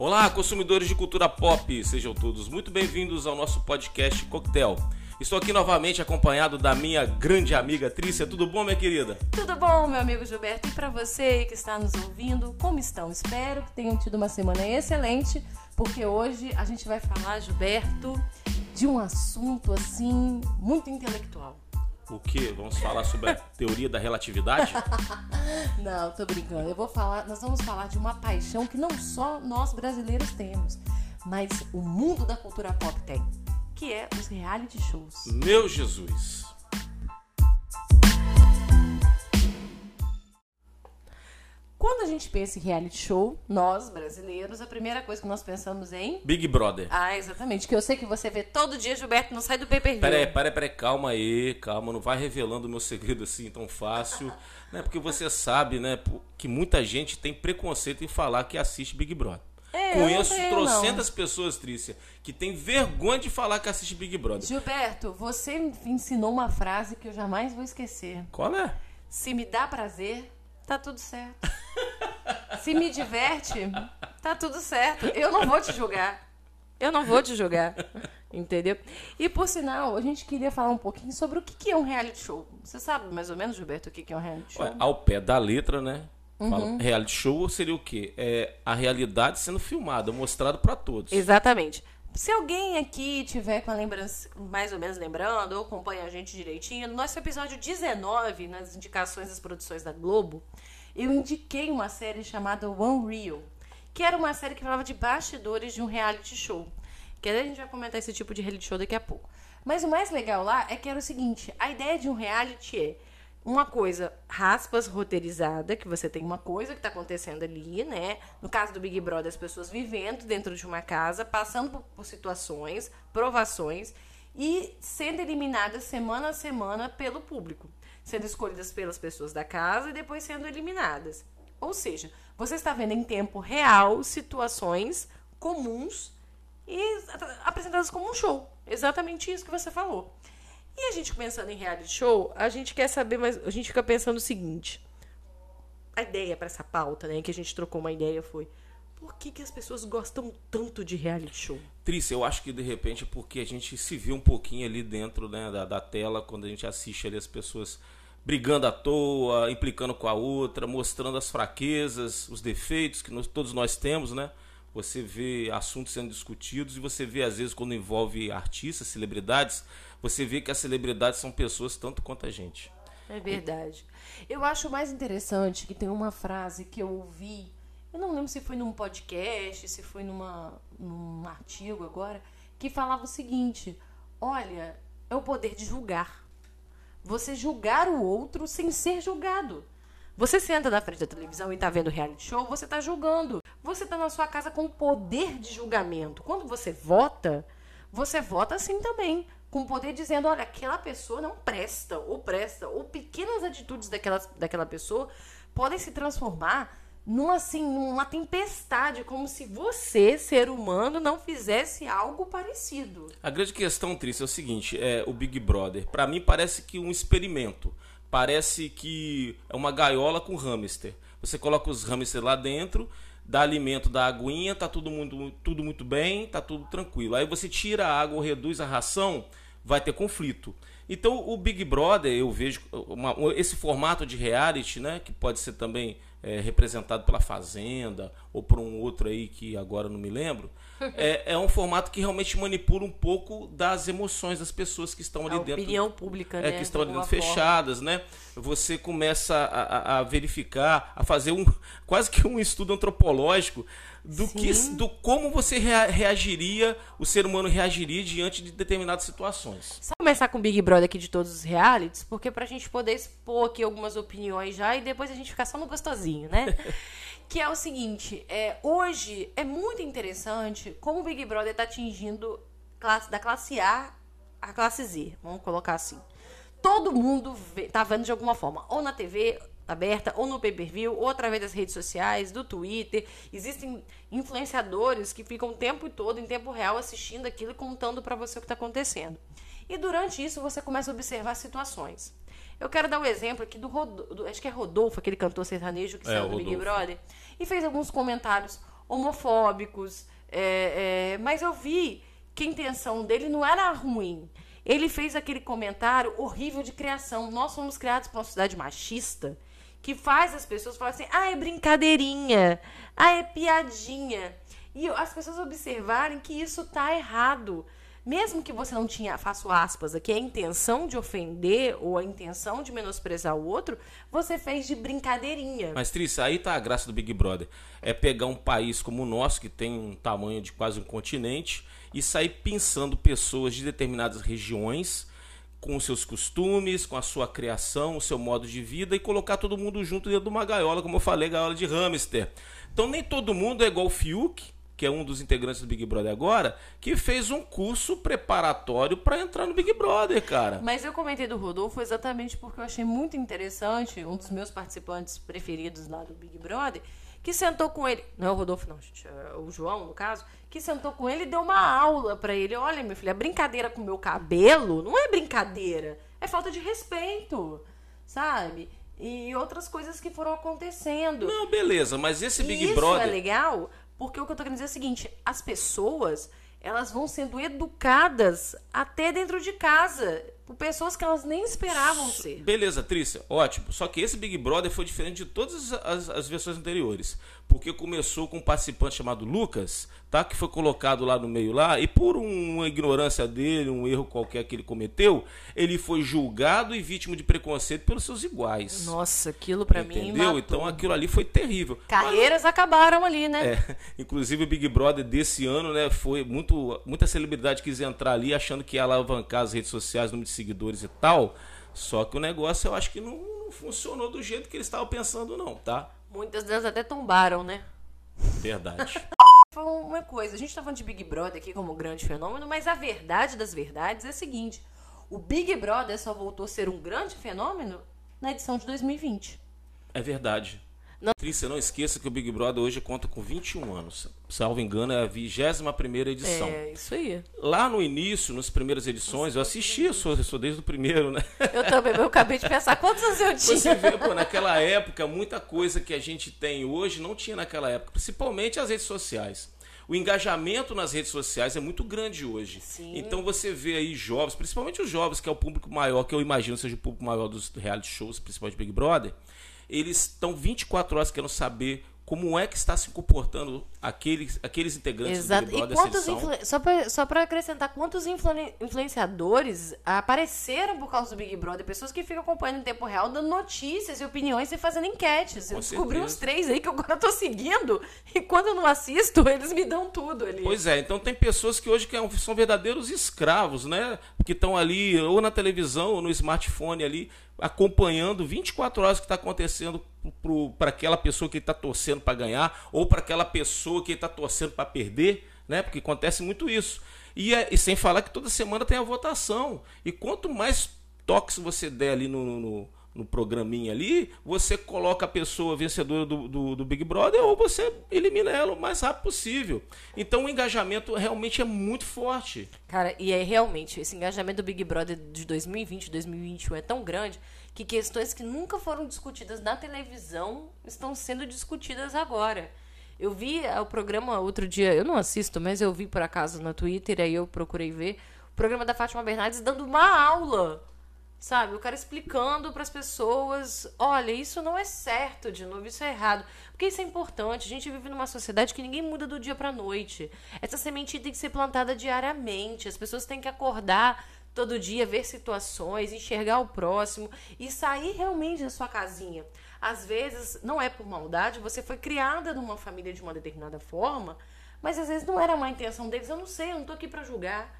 Olá, consumidores de cultura pop, sejam todos muito bem-vindos ao nosso podcast Coquetel. Estou aqui novamente acompanhado da minha grande amiga Trícia. Tudo bom, minha querida? Tudo bom, meu amigo Gilberto? E para você que está nos ouvindo, como estão? Espero que tenham tido uma semana excelente, porque hoje a gente vai falar, Gilberto, de um assunto assim muito intelectual. O que? Vamos falar sobre a teoria da relatividade? Não, tô brincando. Eu vou falar, nós vamos falar de uma paixão que não só nós brasileiros temos, mas o mundo da cultura pop tem, que é os reality shows. Meu Jesus. Quando a gente pensa em reality show, nós brasileiros, a primeira coisa que nós pensamos em Big Brother. Ah, exatamente. Que eu sei que você vê todo dia, Gilberto, não sai do pay per view. Peraí, peraí, peraí, calma aí, calma, não vai revelando o meu segredo assim tão fácil, né? Porque você sabe, né, que muita gente tem preconceito em falar que assiste Big Brother. É, Conheço eu não trocentas pessoas, Trícia, que tem vergonha de falar que assiste Big Brother. Gilberto, você me ensinou uma frase que eu jamais vou esquecer. Qual é? Se me dá prazer, tá tudo certo. Se me diverte, tá tudo certo. Eu não vou te julgar. Eu não vou te julgar. Entendeu? E por sinal, a gente queria falar um pouquinho sobre o que é um reality show. Você sabe mais ou menos, Gilberto, o que é um reality show? Ao pé da letra, né? Uhum. reality show seria o quê? É a realidade sendo filmada, mostrada para todos. Exatamente. Se alguém aqui tiver com a lembrança, mais ou menos lembrando, ou acompanha a gente direitinho, no nosso episódio 19, nas indicações das produções da Globo, eu indiquei uma série chamada One Real, que era uma série que falava de bastidores de um reality show. Que a gente vai comentar esse tipo de reality show daqui a pouco. Mas o mais legal lá é que era o seguinte: a ideia de um reality é uma coisa, raspas, roteirizada, que você tem uma coisa que está acontecendo ali, né? No caso do Big Brother, as pessoas vivendo dentro de uma casa, passando por, por situações, provações e sendo eliminadas semana a semana pelo público. Sendo escolhidas pelas pessoas da casa e depois sendo eliminadas. Ou seja, você está vendo em tempo real situações comuns e apresentadas como um show. Exatamente isso que você falou. E a gente pensando em reality show, a gente quer saber, mas a gente fica pensando o seguinte: a ideia para essa pauta, né, que a gente trocou uma ideia foi por que, que as pessoas gostam tanto de reality show? Trícia, eu acho que de repente é porque a gente se viu um pouquinho ali dentro né, da, da tela, quando a gente assiste ali as pessoas brigando à toa, implicando com a outra, mostrando as fraquezas, os defeitos que nós, todos nós temos, né? Você vê assuntos sendo discutidos e você vê, às vezes, quando envolve artistas, celebridades, você vê que as celebridades são pessoas tanto quanto a gente. É verdade. Eu acho mais interessante que tem uma frase que eu ouvi, eu não lembro se foi num podcast, se foi numa, num artigo agora, que falava o seguinte: olha, é o poder de julgar. Você julgar o outro sem ser julgado. Você senta na frente da televisão e tá vendo reality show, você tá julgando. Você tá na sua casa com o poder de julgamento. Quando você vota, você vota assim também. Com poder dizendo, olha, aquela pessoa não presta, ou presta, ou pequenas atitudes daquela, daquela pessoa podem se transformar numa, assim, numa tempestade, como se você, ser humano, não fizesse algo parecido. A grande questão, Trícia, é o seguinte: é o Big Brother, para mim, parece que um experimento. Parece que é uma gaiola com hamster. Você coloca os hamsters lá dentro, dá alimento, dá aguinha, tá tudo muito, tudo muito bem, tá tudo tranquilo. Aí você tira a água ou reduz a ração, vai ter conflito. Então o Big Brother, eu vejo uma, esse formato de reality, né, que pode ser também é, representado pela Fazenda ou por um outro aí que agora não me lembro, é, é um formato que realmente manipula um pouco das emoções das pessoas que estão ali a dentro. opinião pública, né? É, que estão ali de dentro fechadas, né? Você começa a, a- a verificar, a fazer um quase que um estudo antropológico do que Sim. do como você rea- reagiria, o ser humano reagiria diante de determinadas situações. Só começar com o Big Brother aqui de todos os realities, porque pra gente poder expor aqui algumas opiniões já e depois a gente ficar só no gostosinho, né? que é o seguinte, é, hoje é muito interessante como o Big Brother tá atingindo classe, da classe A à classe Z, vamos colocar assim. Todo mundo vê, tá vendo de alguma forma, ou na TV aberta, ou no pay-per-view, ou através das redes sociais, do Twitter. Existem influenciadores que ficam o tempo todo, em tempo real, assistindo aquilo e contando pra você o que tá acontecendo. E durante isso você começa a observar situações. Eu quero dar um exemplo aqui do, Rodolfo, acho que é Rodolfo, aquele cantor sertanejo que É, saiu do Big. Brother, e fez alguns comentários homofóbicos. é, é, mas eu vi que a intenção dele não era ruim. Ele fez aquele comentário horrível de criação. Nós fomos criados para uma sociedade machista que faz as pessoas falarem assim: ah, é brincadeirinha, ah, é piadinha. E as pessoas observarem que isso tá errado. Mesmo que você não tinha, faço aspas aqui, a intenção de ofender ou a intenção de menosprezar o outro, você fez de brincadeirinha. Mas, Trícia, aí tá a graça do Big Brother. É pegar um país como o nosso, que tem um tamanho de quase um continente, e sair pensando pessoas de determinadas regiões com seus costumes, com a sua criação, o seu modo de vida e colocar todo mundo junto dentro de uma gaiola, como eu falei, gaiola de hamster. Então nem todo mundo é igual o Fiuk, que é um dos integrantes do Big Brother agora, que fez um curso preparatório para entrar no Big Brother, cara. Mas eu comentei do Rodolfo exatamente porque eu achei muito interessante, um dos meus participantes preferidos lá do Big Brother, que sentou com ele, não é o Rodolfo não, gente, é o João, no caso, que sentou com ele e deu uma aula para ele. Olha, meu filho, a brincadeira com o meu cabelo não é brincadeira, é falta de respeito, sabe? E outras coisas que foram acontecendo. Não, beleza, mas esse Big Isso Brother. é legal porque o que eu tô querendo dizer é o seguinte: as pessoas elas vão sendo educadas até dentro de casa por pessoas que elas nem esperavam ser. Beleza, Trícia, ótimo. Só que esse Big Brother foi diferente de todas as, as versões anteriores. Porque começou com um participante chamado Lucas, tá? Que foi colocado lá no meio lá, e por uma ignorância dele, um erro qualquer que ele cometeu, ele foi julgado e vítima de preconceito pelos seus iguais. Nossa, aquilo pra mim. Entendeu? Então aquilo ali foi terrível. Carreiras acabaram ali, né? É, inclusive o Big Brother desse ano, né, foi muito muita celebridade quis entrar ali achando que ia alavancar as redes sociais, número de seguidores e tal. Só que o negócio eu acho que não, não funcionou do jeito que eles estavam pensando não, tá? Muitas delas até tombaram, né? Verdade. Uma coisa, a gente tá falando de Big Brother aqui como grande fenômeno, mas a verdade das verdades é a seguinte: o Big Brother só voltou a ser um grande fenômeno na edição de 2020. É verdade. Não- Trícia, não esqueça que o Big Brother hoje conta com 21 anos. Salvo engano, é a 21 primeira edição. É, isso aí. Lá no início, nas primeiras edições, eu assisti, eu sou, eu sou desde o primeiro, né? Eu também, eu acabei de pensar quantos anos eu tinha. Você vê, pô, naquela época, muita coisa que a gente tem hoje não tinha naquela época, principalmente as redes sociais. O engajamento nas redes sociais é muito grande hoje. Sim. Então você vê aí jovens, principalmente os jovens, que é o público maior, que eu imagino seja o público maior dos reality shows, principalmente Big Brother, eles estão 24 horas querendo saber como é que está se comportando aqueles, aqueles integrantes Exato. do Big E Brother dessa quantos influ... só pra, só pra acrescentar, quantos influen- influenciadores apareceram por causa do Big Brother? Pessoas que ficam acompanhando em tempo real, dando notícias e opiniões e fazendo enquetes. Eu Com descobri certeza. uns três aí que agora eu tô seguindo. E quando eu não assisto, eles me dão tudo ali. Pois é, então tem pessoas que hoje é são verdadeiros escravos, né? Que estão ali ou na televisão ou no smartphone ali, acompanhando 24 horas o que está acontecendo para aquela pessoa que está torcendo para ganhar ou para aquela pessoa que está torcendo para perder, né? Porque acontece muito isso. E, é- e sem falar que toda semana tem a votação. E quanto mais toques você der ali no, no, no programinha ali, você coloca a pessoa vencedora do, do, do Big Brother ou você elimina ela o mais rápido possível. Então o engajamento realmente é muito forte. Cara, e é realmente, esse engajamento do Big Brother de 2020, 2021 é tão grande que questões que nunca foram discutidas na televisão estão sendo discutidas agora. Eu vi ah, o programa outro dia, eu não assisto, mas eu vi por acaso no Twitter, aí eu procurei ver o programa da Fátima Bernardes dando uma aula. Sabe, o cara explicando para as pessoas, olha, isso não é certo, de novo, isso é errado. Porque isso é importante. A gente vive numa sociedade que ninguém muda do dia para noite. Essa sementinha tem que ser plantada diariamente. As pessoas têm que acordar todo dia, ver situações, enxergar o próximo e sair realmente da sua casinha. Às vezes, não é por maldade, você foi criada numa família de uma determinada forma, mas às vezes não era a má intenção deles. Eu não sei, eu não tô aqui para julgar.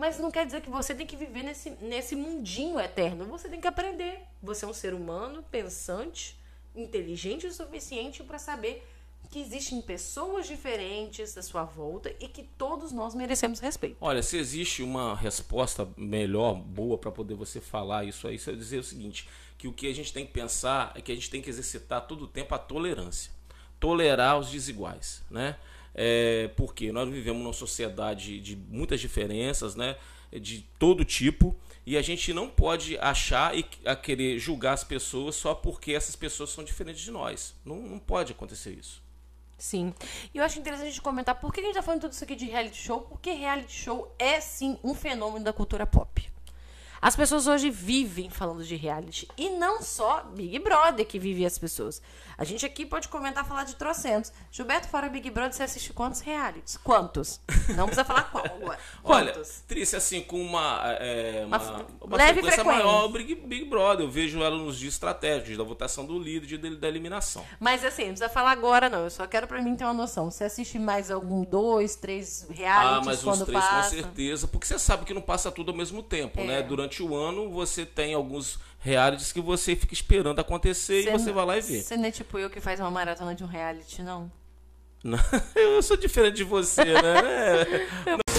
Mas não quer dizer que você tem que viver nesse, nesse mundinho eterno. Você tem que aprender. Você é um ser humano pensante, inteligente o suficiente para saber que existem pessoas diferentes à sua volta e que todos nós merecemos respeito. Olha, se existe uma resposta melhor, boa para poder você falar isso aí, você dizer o seguinte, que o que a gente tem que pensar é que a gente tem que exercitar todo o tempo a tolerância. Tolerar os desiguais, né? É, porque nós vivemos numa sociedade de muitas diferenças, né? De todo tipo, e a gente não pode achar e a querer julgar as pessoas só porque essas pessoas são diferentes de nós. Não, não pode acontecer isso. Sim. E eu acho interessante a gente comentar por que a gente tá falando tudo isso aqui de reality show, porque reality show é sim um fenômeno da cultura pop. As pessoas hoje vivem falando de reality. E não só Big Brother que vive as pessoas. A gente aqui pode comentar, falar de trocentos. Gilberto, fora Big Brother, você assiste quantos realities? Quantos? Não precisa falar qual agora. Olha? Trícia, assim, com uma, é, uma, Uma uma leve frequência maior, o Big, Big Brother. Eu vejo ela nos dias estratégicos, da votação do líder e da eliminação. Mas assim, não precisa falar agora, não. Eu só quero pra mim ter uma noção. Você assiste mais algum, dois, três realities Ah, mas uns três passa? com certeza, porque você sabe que não passa tudo ao mesmo tempo, É. né? Durante o ano você tem alguns realities que você fica esperando acontecer e você vai lá e vê. Você não é tipo eu que faz uma maratona de um reality, não? Não, eu sou diferente de você, né?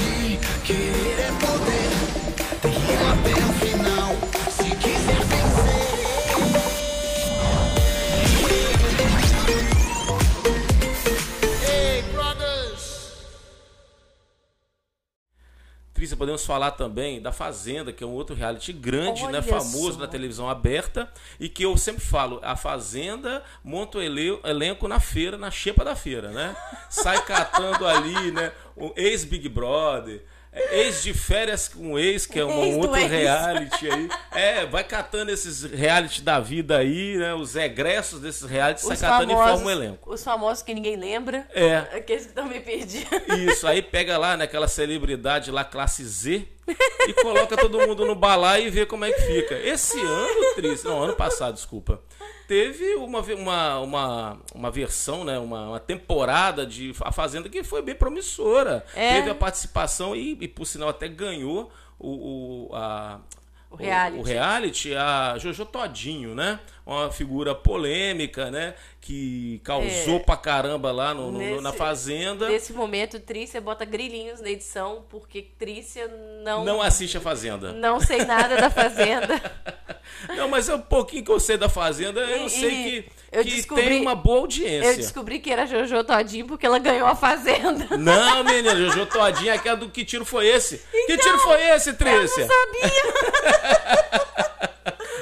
Podemos falar também da Fazenda, que é um outro reality grande, Olha né? Famoso só. na televisão aberta. E que eu sempre falo, a Fazenda monta o ele- elenco na feira, na xepa da feira, né? Sai catando ali, né? O ex-Big Brother. Ex de férias com ex, que é um Ex outro reality aí. É, vai catando esses reality da vida aí, né? Os egressos desses realities, sai catando e forma um elenco. os famosos que ninguém lembra. É. Aqueles que estão meio perdidos. Isso, aí pega lá naquela celebridade lá, classe Z, e coloca todo mundo no balaio e vê como é que fica. Esse ano, Tris, não, ano passado, desculpa, teve uma, uma, uma, uma versão, né, uma, uma temporada de A Fazenda que foi bem promissora. É. Teve a participação e, e, por sinal, até ganhou o, o, a, O reality. o reality, a Jojo Todinho, né? Uma figura polêmica, né? Que causou É. pra caramba lá no, no- Nesse- na Fazenda. Nesse momento, Trícia bota grilinhos na edição, porque Trícia não. Não assiste a Fazenda. Não sei nada da Fazenda. Não, mas é um pouquinho que eu sei da Fazenda, eu E- sei e que, eu que descobri- tem uma boa Eu audiência. descobri que era Jojo Todinho porque ela ganhou a Fazenda. Não, menina, Jojo Todinha, aquela do que tiro foi esse? que tiro foi esse, Trícia? Então, Sabia?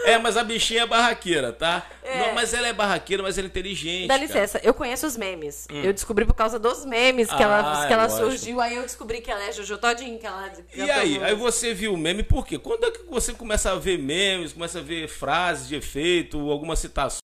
É, mas a bichinha é barraqueira, tá? Não, mas ela é barraqueira, mas ela é inteligente. Dá cara. licença, eu conheço os memes. Eu descobri por causa dos memes que ela, Ah, que ela lógico. surgiu. Aí eu descobri que ela é Jojo Todinho, que ela E aí? Aí você viu o meme, por quê? Quando é que você começa a ver memes, começa a ver frases de efeito, algumas citações?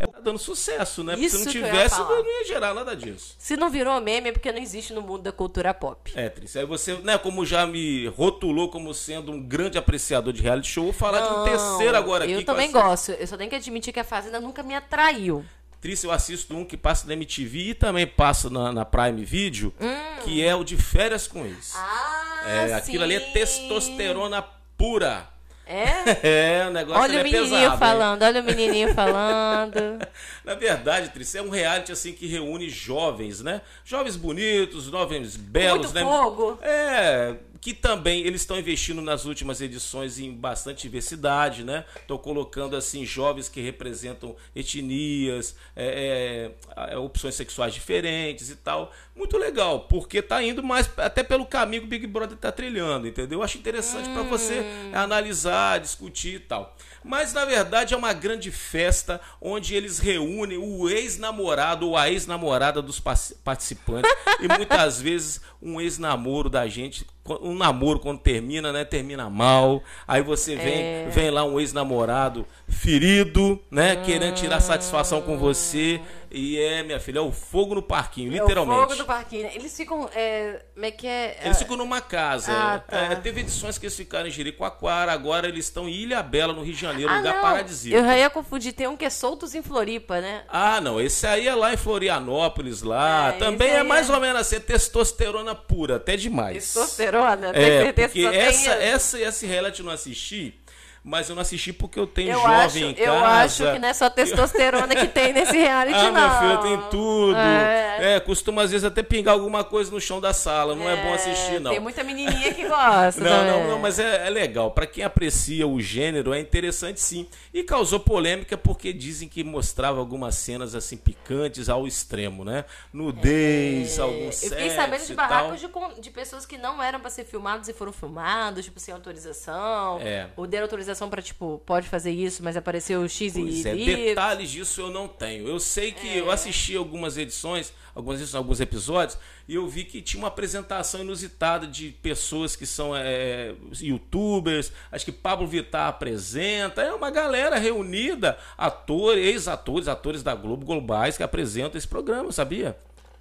É tá dando sucesso, né? Porque Isso se não tivesse, não ia gerar nada disso. Se não virou meme é porque não existe no mundo da cultura pop. É, Tris. Aí você, né, como já me rotulou como sendo um grande apreciador de reality show, vou falar de um Não, terceiro agora aqui. Eu também gosto. Eu só tenho que admitir que a Fazenda nunca me atraiu. Tris, eu assisto um que passa na MTV e também passa na, na Prime Video, Hum. que é o de férias com ex. Ah, é, aquilo ali é sim. testosterona pura. É? É, o negócio Olha o é menininho pesado. hein? falando, olha o menininho falando. Na verdade, Tris, é um reality assim que reúne jovens, né? Jovens bonitos, jovens belos, muito né? fogo. É, que também eles estão investindo nas últimas edições em bastante diversidade, né? Estão colocando assim jovens que representam etnias, é, é, é, opções sexuais diferentes e tal. Muito legal, porque tá indo mais até pelo caminho que o Big Brother tá trilhando, entendeu? Eu acho interessante para você analisar, discutir e tal. Mas na verdade é uma grande festa onde eles reúnem o ex-namorado ou a ex-namorada dos participantes e muitas vezes um ex-namoro da gente, um namoro quando termina, né, termina mal. Aí você vem, vem lá um ex-namorado ferido, né, querendo tirar satisfação com você e é, minha filha, é o fogo no parquinho, literalmente. É o fogo do parquinho. né? Eles ficam. É, como é que é? Eles ficam numa casa. Ah, é. tá. É, teve edições que eles ficaram em Jericoacoara, agora eles estão em Ilha Bela, no Rio de Janeiro, Ah, lugar não. paradisíaco. Eu já ia confundir. Tem um que é soltos em Floripa, né? Ah, não, esse aí é lá em Florianópolis, lá. É, Também é mais é- ou menos assim, é testosterona pura, até demais. Testosterona, É, certeza porque que só tem essa, isso? essa, esse reality eu não assisti, mas eu não assisti porque eu tenho Eu jovem acho, em casa. eu acho que não é só testosterona que tem nesse reality, Ah, não. minha filha, tem tudo. É. É. costuma às vezes até pingar alguma coisa no chão da sala. Não é, bom assistir, não. Tem muita menininha que gosta. Não, não, não, mas é, é legal. Pra quem aprecia o gênero, é interessante sim. E causou polêmica porque dizem que mostrava algumas cenas assim picantes ao extremo, né? Nudez, alguns É. Eu fiquei sexo sabendo de barracos de, de pessoas que não eram pra ser filmados e foram filmados, tipo, sem autorização. É. Ou deram autorização autorização pra, tipo, pode fazer isso, mas apareceu X Pois e é, Y. detalhes disso eu não tenho. Eu sei que eu assisti algumas edições, algumas edições, alguns episódios, e eu vi que tinha uma apresentação inusitada de pessoas que são é, youtubers, acho que Pablo Vittar apresenta, é uma galera reunida, atores, ex-atores, atores da Globo, globais, que apresentam esse programa, sabia?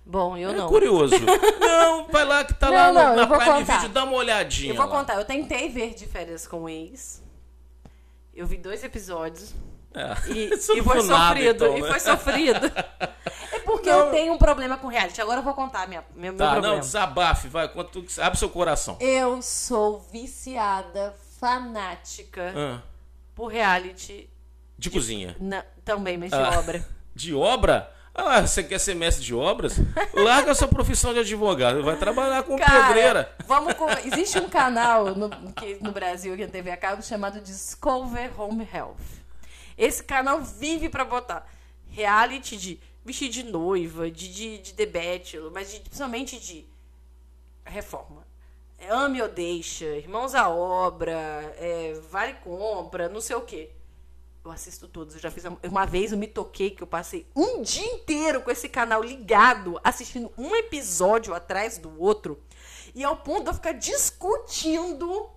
Bom, eu é não. curioso. não, vai lá que tá Não, lá não, na vou Prime contar. Video, dá uma olhadinha Eu vou lá. contar, eu tentei ver de férias com o ex. Eu vi dois episódios. É. E, e não foi viu nada, sofrido. então, E né? foi sofrido. É porque Não. eu tenho um problema com reality. Agora eu vou contar minha, meu, meu Tá, problema. não, desabafe, vai, conta abre seu coração. Eu sou viciada, fanática Ah, por reality. de cozinha. na- também, mas de Ah. obra. De obra? Ah, você quer ser mestre de obras? Larga a sua profissão de advogado, vai trabalhar com pedreira. vamos com... Existe um canal no, que, no Brasil, aqui na TV a cabo, chamado Discover Home Health. Esse canal vive pra botar reality de vestido de noiva, de, de, de mas de, principalmente de reforma. É, Ame ou deixa, Irmãos à Obra, é, Vale Compra, não sei o quê. Eu assisto todos. Eu já fiz uma vez, eu me toquei que eu passei um dia inteiro com esse canal ligado, assistindo um episódio atrás do outro, e ao ponto de eu ficar discutindo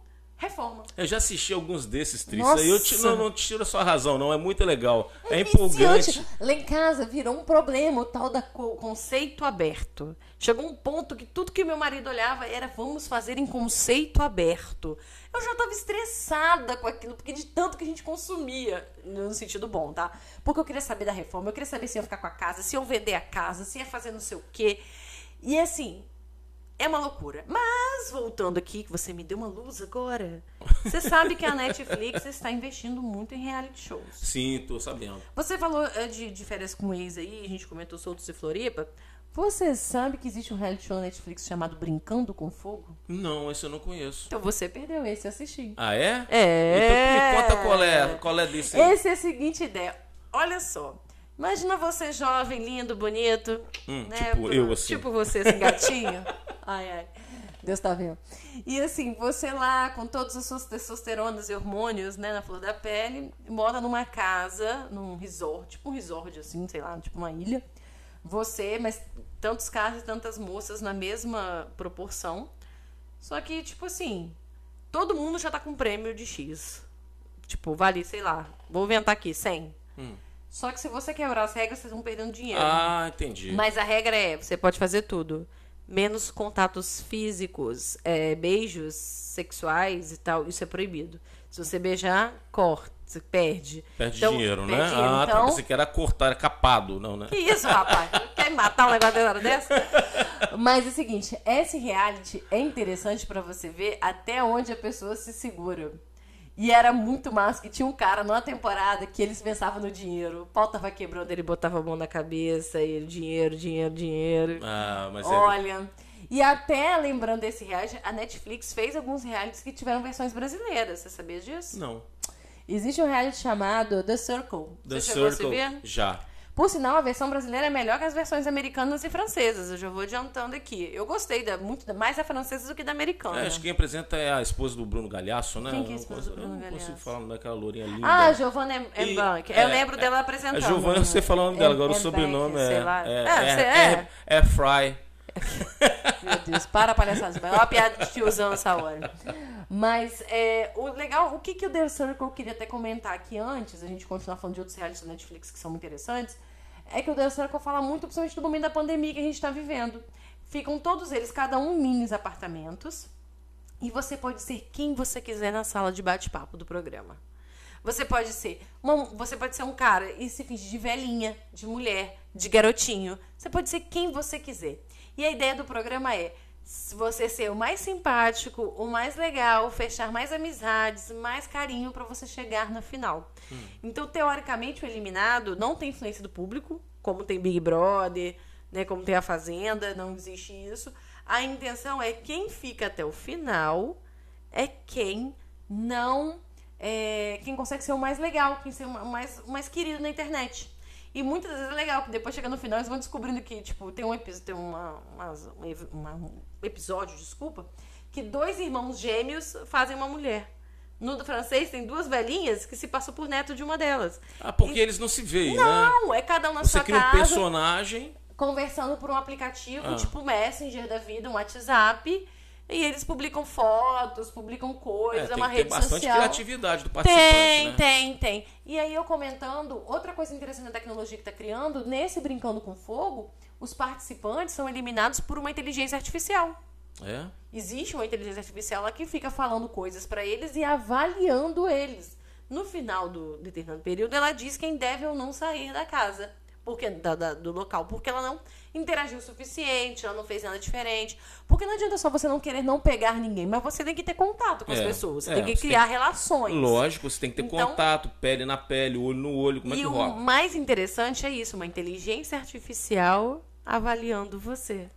reforma. Eu já assisti alguns desses Nossa. aí. Eu te- não, não tiro a sua razão, não. É muito legal. É, viciante. empolgante. Lá em casa virou um problema o tal da co- conceito aberto. Chegou um ponto que tudo que meu marido olhava era vamos fazer em conceito aberto. Eu já tava estressada com aquilo, porque de tanto que a gente consumia, no sentido bom, tá? Porque eu queria saber da reforma, eu queria saber se ia ficar com a casa, se iam vender a casa, se ia fazer não sei o quê. E assim, é uma loucura. Mas, voltando aqui, que você me deu uma luz agora. Você sabe que a Netflix está investindo muito em reality shows. Sim, tô sabendo. Você falou eh, de, de férias com ex aí, a gente comentou Soltos e Floripa. Você sabe que existe um reality show na Netflix chamado Brincando com Fogo? Não, esse eu não conheço. Então você perdeu esse, eu assisti. Ah, é? É. Então me conta qual é, qual é desse aí. Esse é a seguinte ideia. Olha só. Imagina você jovem, lindo, bonito. Hum, né? tipo eu, assim. Tipo você, assim, gatinho. ai, ai. Deus tá vendo. E assim, você lá, com todas as suas testosteronas e hormônios, né, na flor da pele, mora numa casa, num resort, tipo um resort, assim, sei lá, tipo uma ilha. Você, mas tantos caras e tantas moças na mesma proporção. Só que, tipo assim, todo mundo já tá com prêmio de X. Tipo, vale, sei lá, vou inventar aqui, 100. Só que se você quebrar as regras, vocês vão perdendo dinheiro. Ah, entendi. Mas a regra é, você pode fazer tudo. Menos contatos físicos, é, beijos sexuais e tal, isso é proibido. Se você beijar, corta, você perde. Perde Então, dinheiro, né? perde dinheiro. Ah. Então, Pensei que era cortar, era capado, não, né? que isso, rapaz? Quer matar um negócio de hora dessa? Mas é o seguinte, esse reality é interessante pra você ver até onde a pessoa se segura. E era muito massa, que tinha um cara numa temporada que eles pensavam no dinheiro. O pau tava quebrando, ele botava a mão na cabeça, e ele, dinheiro, dinheiro, dinheiro. Ah, mas é. Olha. E até lembrando desse reality, a Netflix fez alguns realities que tiveram versões brasileiras. Você sabia disso? Não. Existe um reality chamado The Circle. The Você Circle. Já. Por sinal, a versão brasileira é melhor que as versões americanas e francesas. Eu já vou adiantando aqui. Eu gostei da, muito da- mais da francesa do que da americana. É, acho que quem apresenta é a esposa do Bruno Galhaço, né? Quem que é a esposa do Bruno Eu não consigo Galhaço? falar o nome daquela lourinha linda. Ah, Giovanna Embank. é, Eu lembro dela apresentando. A Giovanna, você falando dela, agora o sobrenome é. sei lá. É, Ah, é, você- é, é Fry. Meu Deus, para palhaçada. É uma piada de tiozão essa hora. Mas é, o legal, o que, que o The Circle queria até comentar aqui antes, a gente continuar falando de outros realities da Netflix que são muito interessantes, é que o The Circle fala muito, principalmente do momento da pandemia que a gente está vivendo. Ficam todos eles, cada um em minis apartamentos, e você pode ser quem você quiser na sala de bate-papo do programa. Você pode ser uma- você pode ser um cara e se fingir de velhinha, de mulher, de garotinho. Você pode ser quem você quiser. E a ideia do programa é você ser o mais simpático, o mais legal, fechar mais amizades, mais carinho para você chegar na final. Então, teoricamente, o eliminado não tem influência do público, como tem Big Brother, né, como tem a Fazenda, não existe isso. A intenção é quem fica até o final é quem não. é, quem consegue ser o mais legal, quem ser o mais, o mais querido na internet. E muitas vezes é legal, porque depois chega no final eles vão descobrindo que, tipo, tem um, tem uma, um ev- uma- um episódio, desculpa, que dois irmãos gêmeos fazem uma mulher. No do francês tem duas velhinhas que se passam por neto de uma delas. Ah, porque eles não se veem, né? Não, é cada um na Você sua cria um casa, personagem. conversando por um aplicativo, Ah. tipo Messenger da vida, um WhatsApp, e eles publicam fotos, publicam coisas, é, É, tem uma que ter rede bastante social. criatividade do participante, Tem, né? tem, tem. E aí eu comentando, outra coisa interessante da tecnologia que está criando, nesse Brincando com Fogo, os participantes são eliminados por uma inteligência artificial. É? Existe uma inteligência artificial lá que fica falando coisas para eles e avaliando eles. No final do determinado período, ela diz quem deve ou não sair da casa, porque da- da- do local, porque ela não interagiu o suficiente, ela não fez nada diferente. Porque não adianta só você não querer não pegar ninguém, mas você tem que ter contato com as É, pessoas, você é, tem que criar tem- relações. Lógico, você tem que ter Então- contato, pele na pele, olho no olho, como é e que o rola? mais interessante é isso, uma inteligência artificial avaliando você.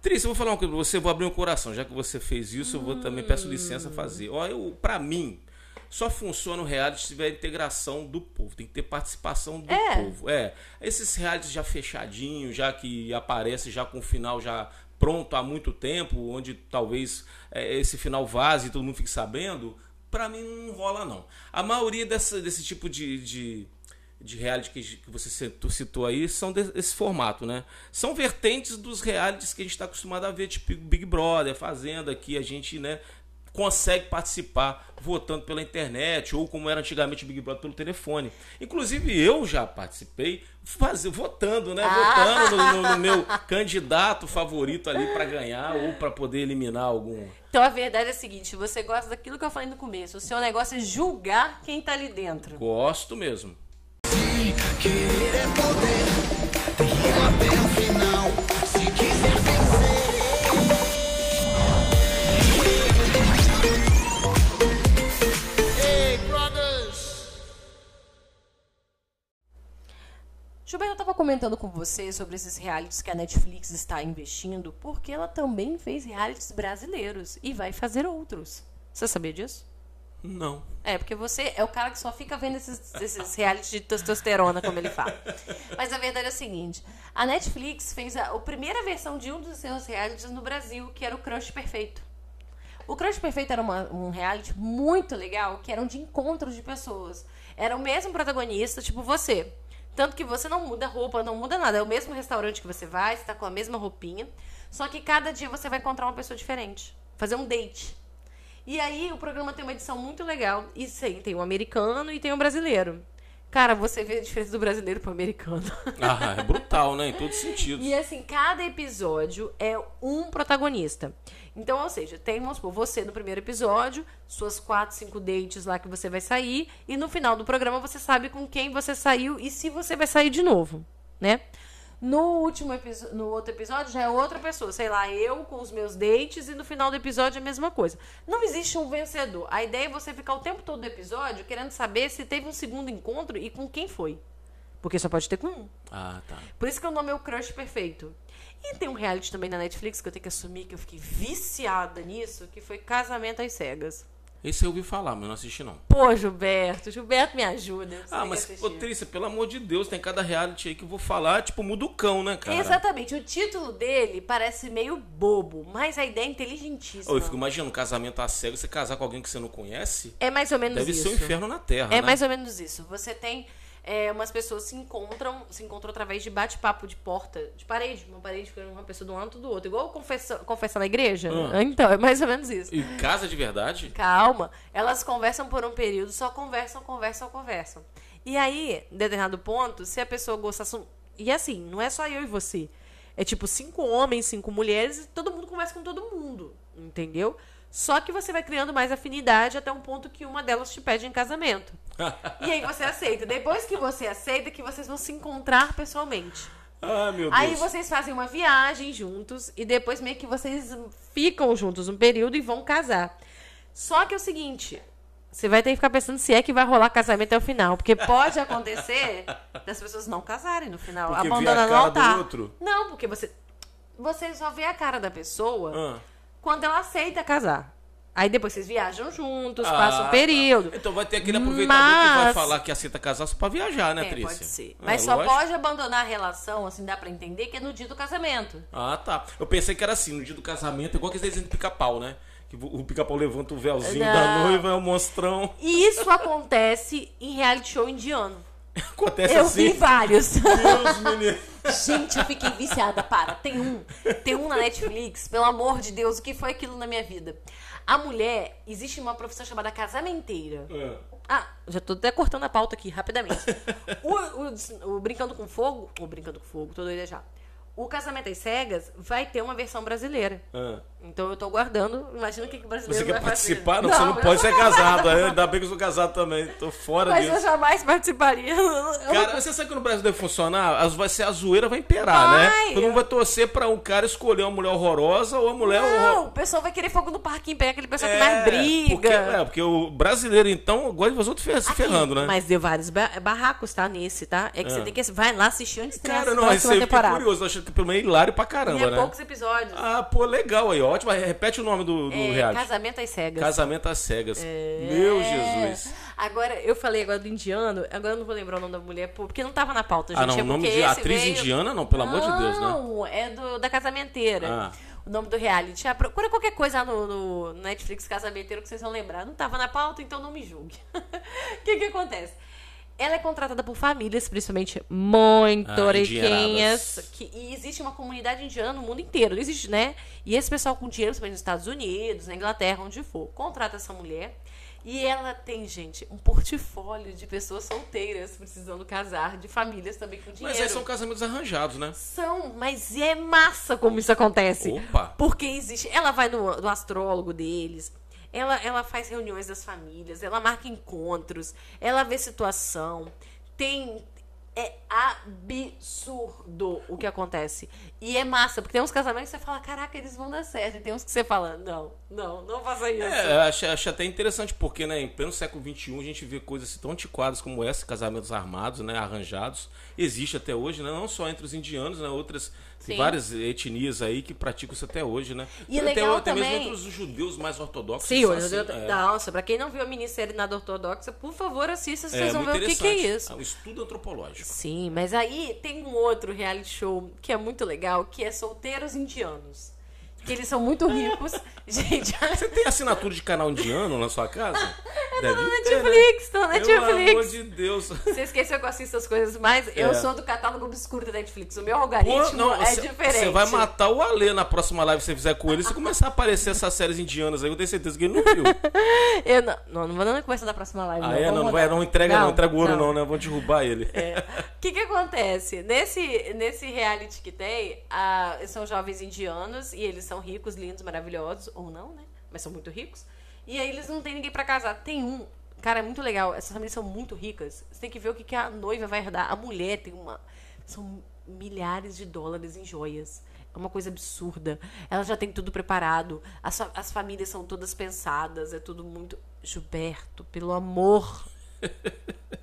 Tris, eu vou falar uma coisa pra você, vou abrir o coração. Já que você fez isso, eu vou também peço licença a fazer. Ó, eu, pra mim, só funciona o reality se tiver integração do povo. Tem que ter participação do É. povo. É. Esses realities já fechadinhos, já que aparece já com o final já pronto há muito tempo, onde talvez é, esse final vaze e todo mundo fique sabendo, pra mim não rola não. A maioria dessa, desse tipo de, de, de reality que, que você citou, citou aí são desse formato, né? São vertentes dos realities que a gente está acostumado a ver, tipo Big Brother, Fazenda, que a gente, né, consegue participar votando pela internet ou como era antigamente o Big Brother pelo telefone. Inclusive eu já participei faz, votando, né? Votando no, no- no meu candidato favorito ali para ganhar ou para poder eliminar algum. Então a verdade é a seguinte: você gosta daquilo que eu falei no começo. O seu negócio é julgar quem tá ali dentro. Gosto mesmo. Querer é poder, tem que ir até o final. Gilberto, eu tava comentando com você sobre esses realities que a Netflix está investindo, porque ela também fez realities brasileiros e vai fazer outros. Você sabia disso? Não. É, porque você é o cara que só fica vendo esses, esses realities de testosterona, como ele fala. Mas a verdade é a seguinte: a Netflix fez a, a primeira versão de um dos seus realities no Brasil, que era o Crush Perfeito. O Crush Perfeito era uma- um reality muito legal, que era um de encontro de pessoas. Era o mesmo protagonista, tipo você. Tanto que você não muda roupa, não muda nada. É o mesmo restaurante que você vai, você tá com a mesma roupinha. Só que cada dia você vai encontrar uma pessoa diferente. Fazer um date. E aí o programa tem uma edição muito legal. E sim, tem um americano e tem um brasileiro. Cara, você vê a diferença do brasileiro pro americano. Ah, é brutal, né? Em todos os sentidos. E assim, cada episódio é um protagonista. Então, ou seja, tem, vamos supor, você no primeiro episódio, suas quatro, cinco dates lá que você vai sair, e no final do programa você sabe com quem você saiu e se você vai sair de novo, né? No último episódio, no outro episódio já é outra pessoa, sei lá, eu com os meus dates e no final do episódio é a mesma coisa. Não existe um vencedor. A ideia é você ficar o tempo todo do episódio querendo saber se teve um segundo encontro e com quem foi. Porque só pode ter com um. Ah, tá. Por isso que o nome é o Crush Perfeito. E tem um reality também na Netflix que eu tenho que assumir que eu fiquei viciada nisso, que foi Casamento às Cegas. Esse eu ouvi falar, mas não assisti não. Pô, Gilberto, Gilberto me ajuda. Ah, mas, que ô, assistir. Trícia, pelo amor de Deus, tem cada reality aí que eu vou falar, tipo, muda o cão, né, cara? Exatamente, o título dele parece meio bobo, mas a ideia é inteligentíssima. Ô, eu fico imaginando, casamento a cego, você casar com alguém que você não conhece, É mais ou menos deve isso. ser um inferno na Terra, É né? mais ou menos isso. Você tem é, umas pessoas se encontram, se encontram através de bate-papo de porta, de parede, uma parede com uma pessoa do lado do outro, igual confessa, confessa na igreja. Ah. Então, é mais ou menos isso. E casa de verdade? Calma, elas conversam por um período, só conversam, conversam, conversam. E aí, em determinado ponto, se a pessoa gostasse. E assim, não é só eu e você. É tipo cinco homens, cinco mulheres, e todo mundo conversa com todo mundo. Entendeu? Só que você vai criando mais afinidade até um ponto que uma delas te pede em casamento. E aí você aceita. Depois que você aceita, que vocês vão se encontrar pessoalmente. Ah, meu Deus. Aí vocês fazem uma viagem juntos e depois meio que vocês ficam juntos um período e vão casar. Só que é o seguinte, você vai ter que ficar pensando se é que vai rolar casamento até o final, porque pode acontecer das pessoas não casarem no final, Porque abandonando o cara do altar. Não, porque você você só vê a cara da pessoa Ah. Quando ela aceita casar. Aí depois vocês viajam juntos, Ah, passam um tá. período. Então vai ter aquele aproveitador que vai Mas- falar que aceita casar só pra viajar, né, É, Trícia? pode ser. É, Mas só lógico. pode abandonar a relação, assim, dá pra entender que é no dia do casamento. Ah, tá. Eu pensei que era assim, no dia do casamento, igual aqueles desenhos do pica-pau, né? Que o pica-pau levanta o véuzinho Não. da noiva, é um monstrão. E isso acontece em reality show indiano. Acontece Eu assim. vi vários. Deus. Gente, eu fiquei viciada. Para, tem um. Tem um na Netflix. Pelo amor de Deus, o que foi aquilo na minha vida? A mulher, existe uma profissão chamada casamenteira. É. Ah, já tô até cortando a pauta aqui, rapidamente. O, o- o Brincando com Fogo, ou Brincando com Fogo, tô doida já. O Casamento às Cegas vai ter uma versão brasileira. Ah. Então eu tô guardando. Imagina o que, que o brasileiro Você quer vai fazer. participar? Não, você não pode ser casado. É, Ainda bem que eu sou casado também. Tô fora Mas eu disso. jamais participaria. Eu não- Cara, você sabe que no Brasil deve funcionar? As- Vai ser a zoeira vai imperar, Vai. né? Todo mundo vai torcer pra um cara escolher uma mulher horrorosa ou a mulher Não, horrorosa. o pessoal vai querer fogo no parquinho, pegar aquele pessoal que mais briga. Porque, é, porque o brasileiro, então, gosta de fazer outro fer- se Aqui, ferrando, né? Mas deu vários ba- barracos, tá? Nesse, tá? É que você Ah. tem que. Vai lá assistir antes de Cara, não, isso temporada. curioso. Eu achei que pelo menos é hilário pra E caramba, é né? poucos episódios. Ah, pô, legal aí. Ótimo. Repete o nome do, do É, reality. Casamento às cegas. Casamento às cegas. Meu É. Jesus. Agora, eu falei agora do indiano, agora eu não vou lembrar o nome da mulher, porque não tava na pauta, gente. Ah, não, é o nome de atriz veio- indiana, não, pelo amor de Deus, né? Não, é do, da casamenteira. Ah. O nome do reality. Ah, procura qualquer coisa lá no, no Netflix Casamenteiro que vocês vão lembrar. Não tava na pauta, então não me julgue. O que que acontece? Ela é contratada por famílias, principalmente muito Ah, riquinhas. Que, e existe uma comunidade indiana no mundo inteiro, existe, né? E esse pessoal com dinheiro, principalmente nos Estados Unidos, na Inglaterra, onde for, contrata essa mulher. E ela tem, gente, um portfólio de pessoas solteiras precisando casar, de famílias também com dinheiro. Mas aí são casamentos arranjados, né? São, mas é massa como isso acontece. Opa. Porque existe. Ela vai no, no astrólogo deles. Ela, ela faz reuniões das famílias, ela marca encontros, ela vê situação. Tem. É absurdo o que acontece. E é massa, porque tem uns casamentos que você fala, caraca, eles vão dar certo. E tem uns que você fala, não, não, não faça isso. É, acho, acho até interessante, porque né, em pleno século XXI a gente vê coisas assim tão antiquadas como essa, casamentos armados, né, arranjados. Existe até hoje, né, não só entre os indianos, né, outras, tem várias etnias aí que praticam isso até hoje, né. E até, legal até mesmo também- entre os judeus mais ortodoxos. Sim, são hoje assim, é. Nossa, pra quem não viu a minissérie Nada Ortodoxa, por favor, assista, vocês É, vão ver o que, que é isso. É um estudo antropológico. Sim, mas aí tem um outro reality show que é muito legal, que é Solteiros Indianos. Que eles são muito ricos. Gente, Você tem assinatura de canal indiano na sua casa? Deve tá na ter, né? Netflix, tá na Pelo amor Netflix. de Deus. Você esqueceu que eu assisto as coisas mais? Eu É. sou do catálogo obscuro da Netflix. O meu Pô, algoritmo não, é você, diferente. você vai matar o Alê na próxima live que você fizer com ele. Se começar a aparecer essas séries indianas aí, eu tenho certeza que ele não viu. Eu não, não, não vou nem conversar da próxima live. Ah, é? Vamos Não, não, vai, não entrega não, entrega o ouro não, né? Vão derrubar ele. O que que acontece? Nesse, nesse reality que tem, ah, são jovens indianos e eles são ricos, lindos, maravilhosos, ou não, né? Mas são muito ricos. E aí eles não têm ninguém pra casar. Tem um, cara, é muito legal. Essas famílias são muito ricas. Você tem que ver o que, que a noiva vai herdar. A mulher tem uma. São milhares de dólares em joias. É uma coisa absurda. Ela já tem tudo preparado. As, as famílias são todas pensadas. É tudo muito. Gilberto, pelo amor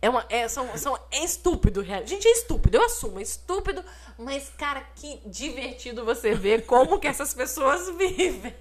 é uma, é, são, são, é estúpido. Gente, é estúpido, eu assumo, é estúpido, mas, cara, que divertido você ver como que essas pessoas vivem.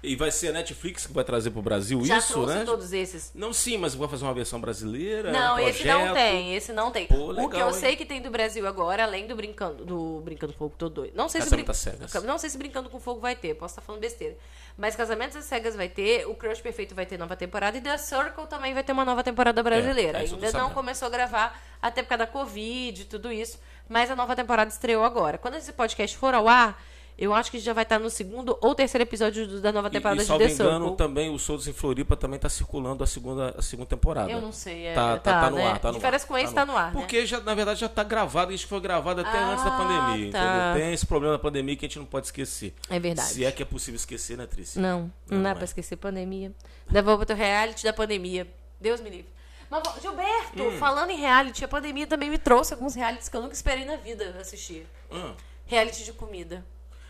E vai ser a Netflix que vai trazer pro Brasil Já isso, trouxe né? todos esses. Não, sim, mas vai fazer uma versão brasileira? Não, um esse não tem, esse não tem. Pô, o legal, que eu hein? sei que tem do Brasil agora, além do Brincando, do Brincando com Fogo, tô doido. Não sei, se brin- cegas. não sei se Brincando com Fogo vai ter, posso estar falando besteira. Mas Casamentos às Cegas vai ter, o Crush Perfeito vai ter nova temporada e The Circle também vai ter uma nova temporada brasileira. é, tô Ainda não começou a gravar, até por causa da Covid e tudo isso, mas a nova temporada estreou agora. Quando esse podcast for ao ar, eu acho que já vai estar no segundo ou terceiro episódio do- da nova E, temporada e de salvo The engano, Circle. também o Souls em Floripa também tá circulando a segunda, a segunda temporada. Eu não sei, é, Tá, tá, tá no né? ar, tá no De férias ar, com ex tá no ar, né? Porque, já, na verdade, já tá gravado, isso foi gravado até Ah, antes da pandemia, tá. entendeu? Tem esse problema da pandemia que a gente não pode esquecer. É verdade. Se é que é possível esquecer, né, Trícia? Não, não, Não, dá é. esquecer pandemia. Devolva teu reality da pandemia. Deus me livre. Mas, Gilberto, Hum. falando em reality, a pandemia também me trouxe alguns realities que eu nunca esperei na vida assistir. Hum. Reality de comida.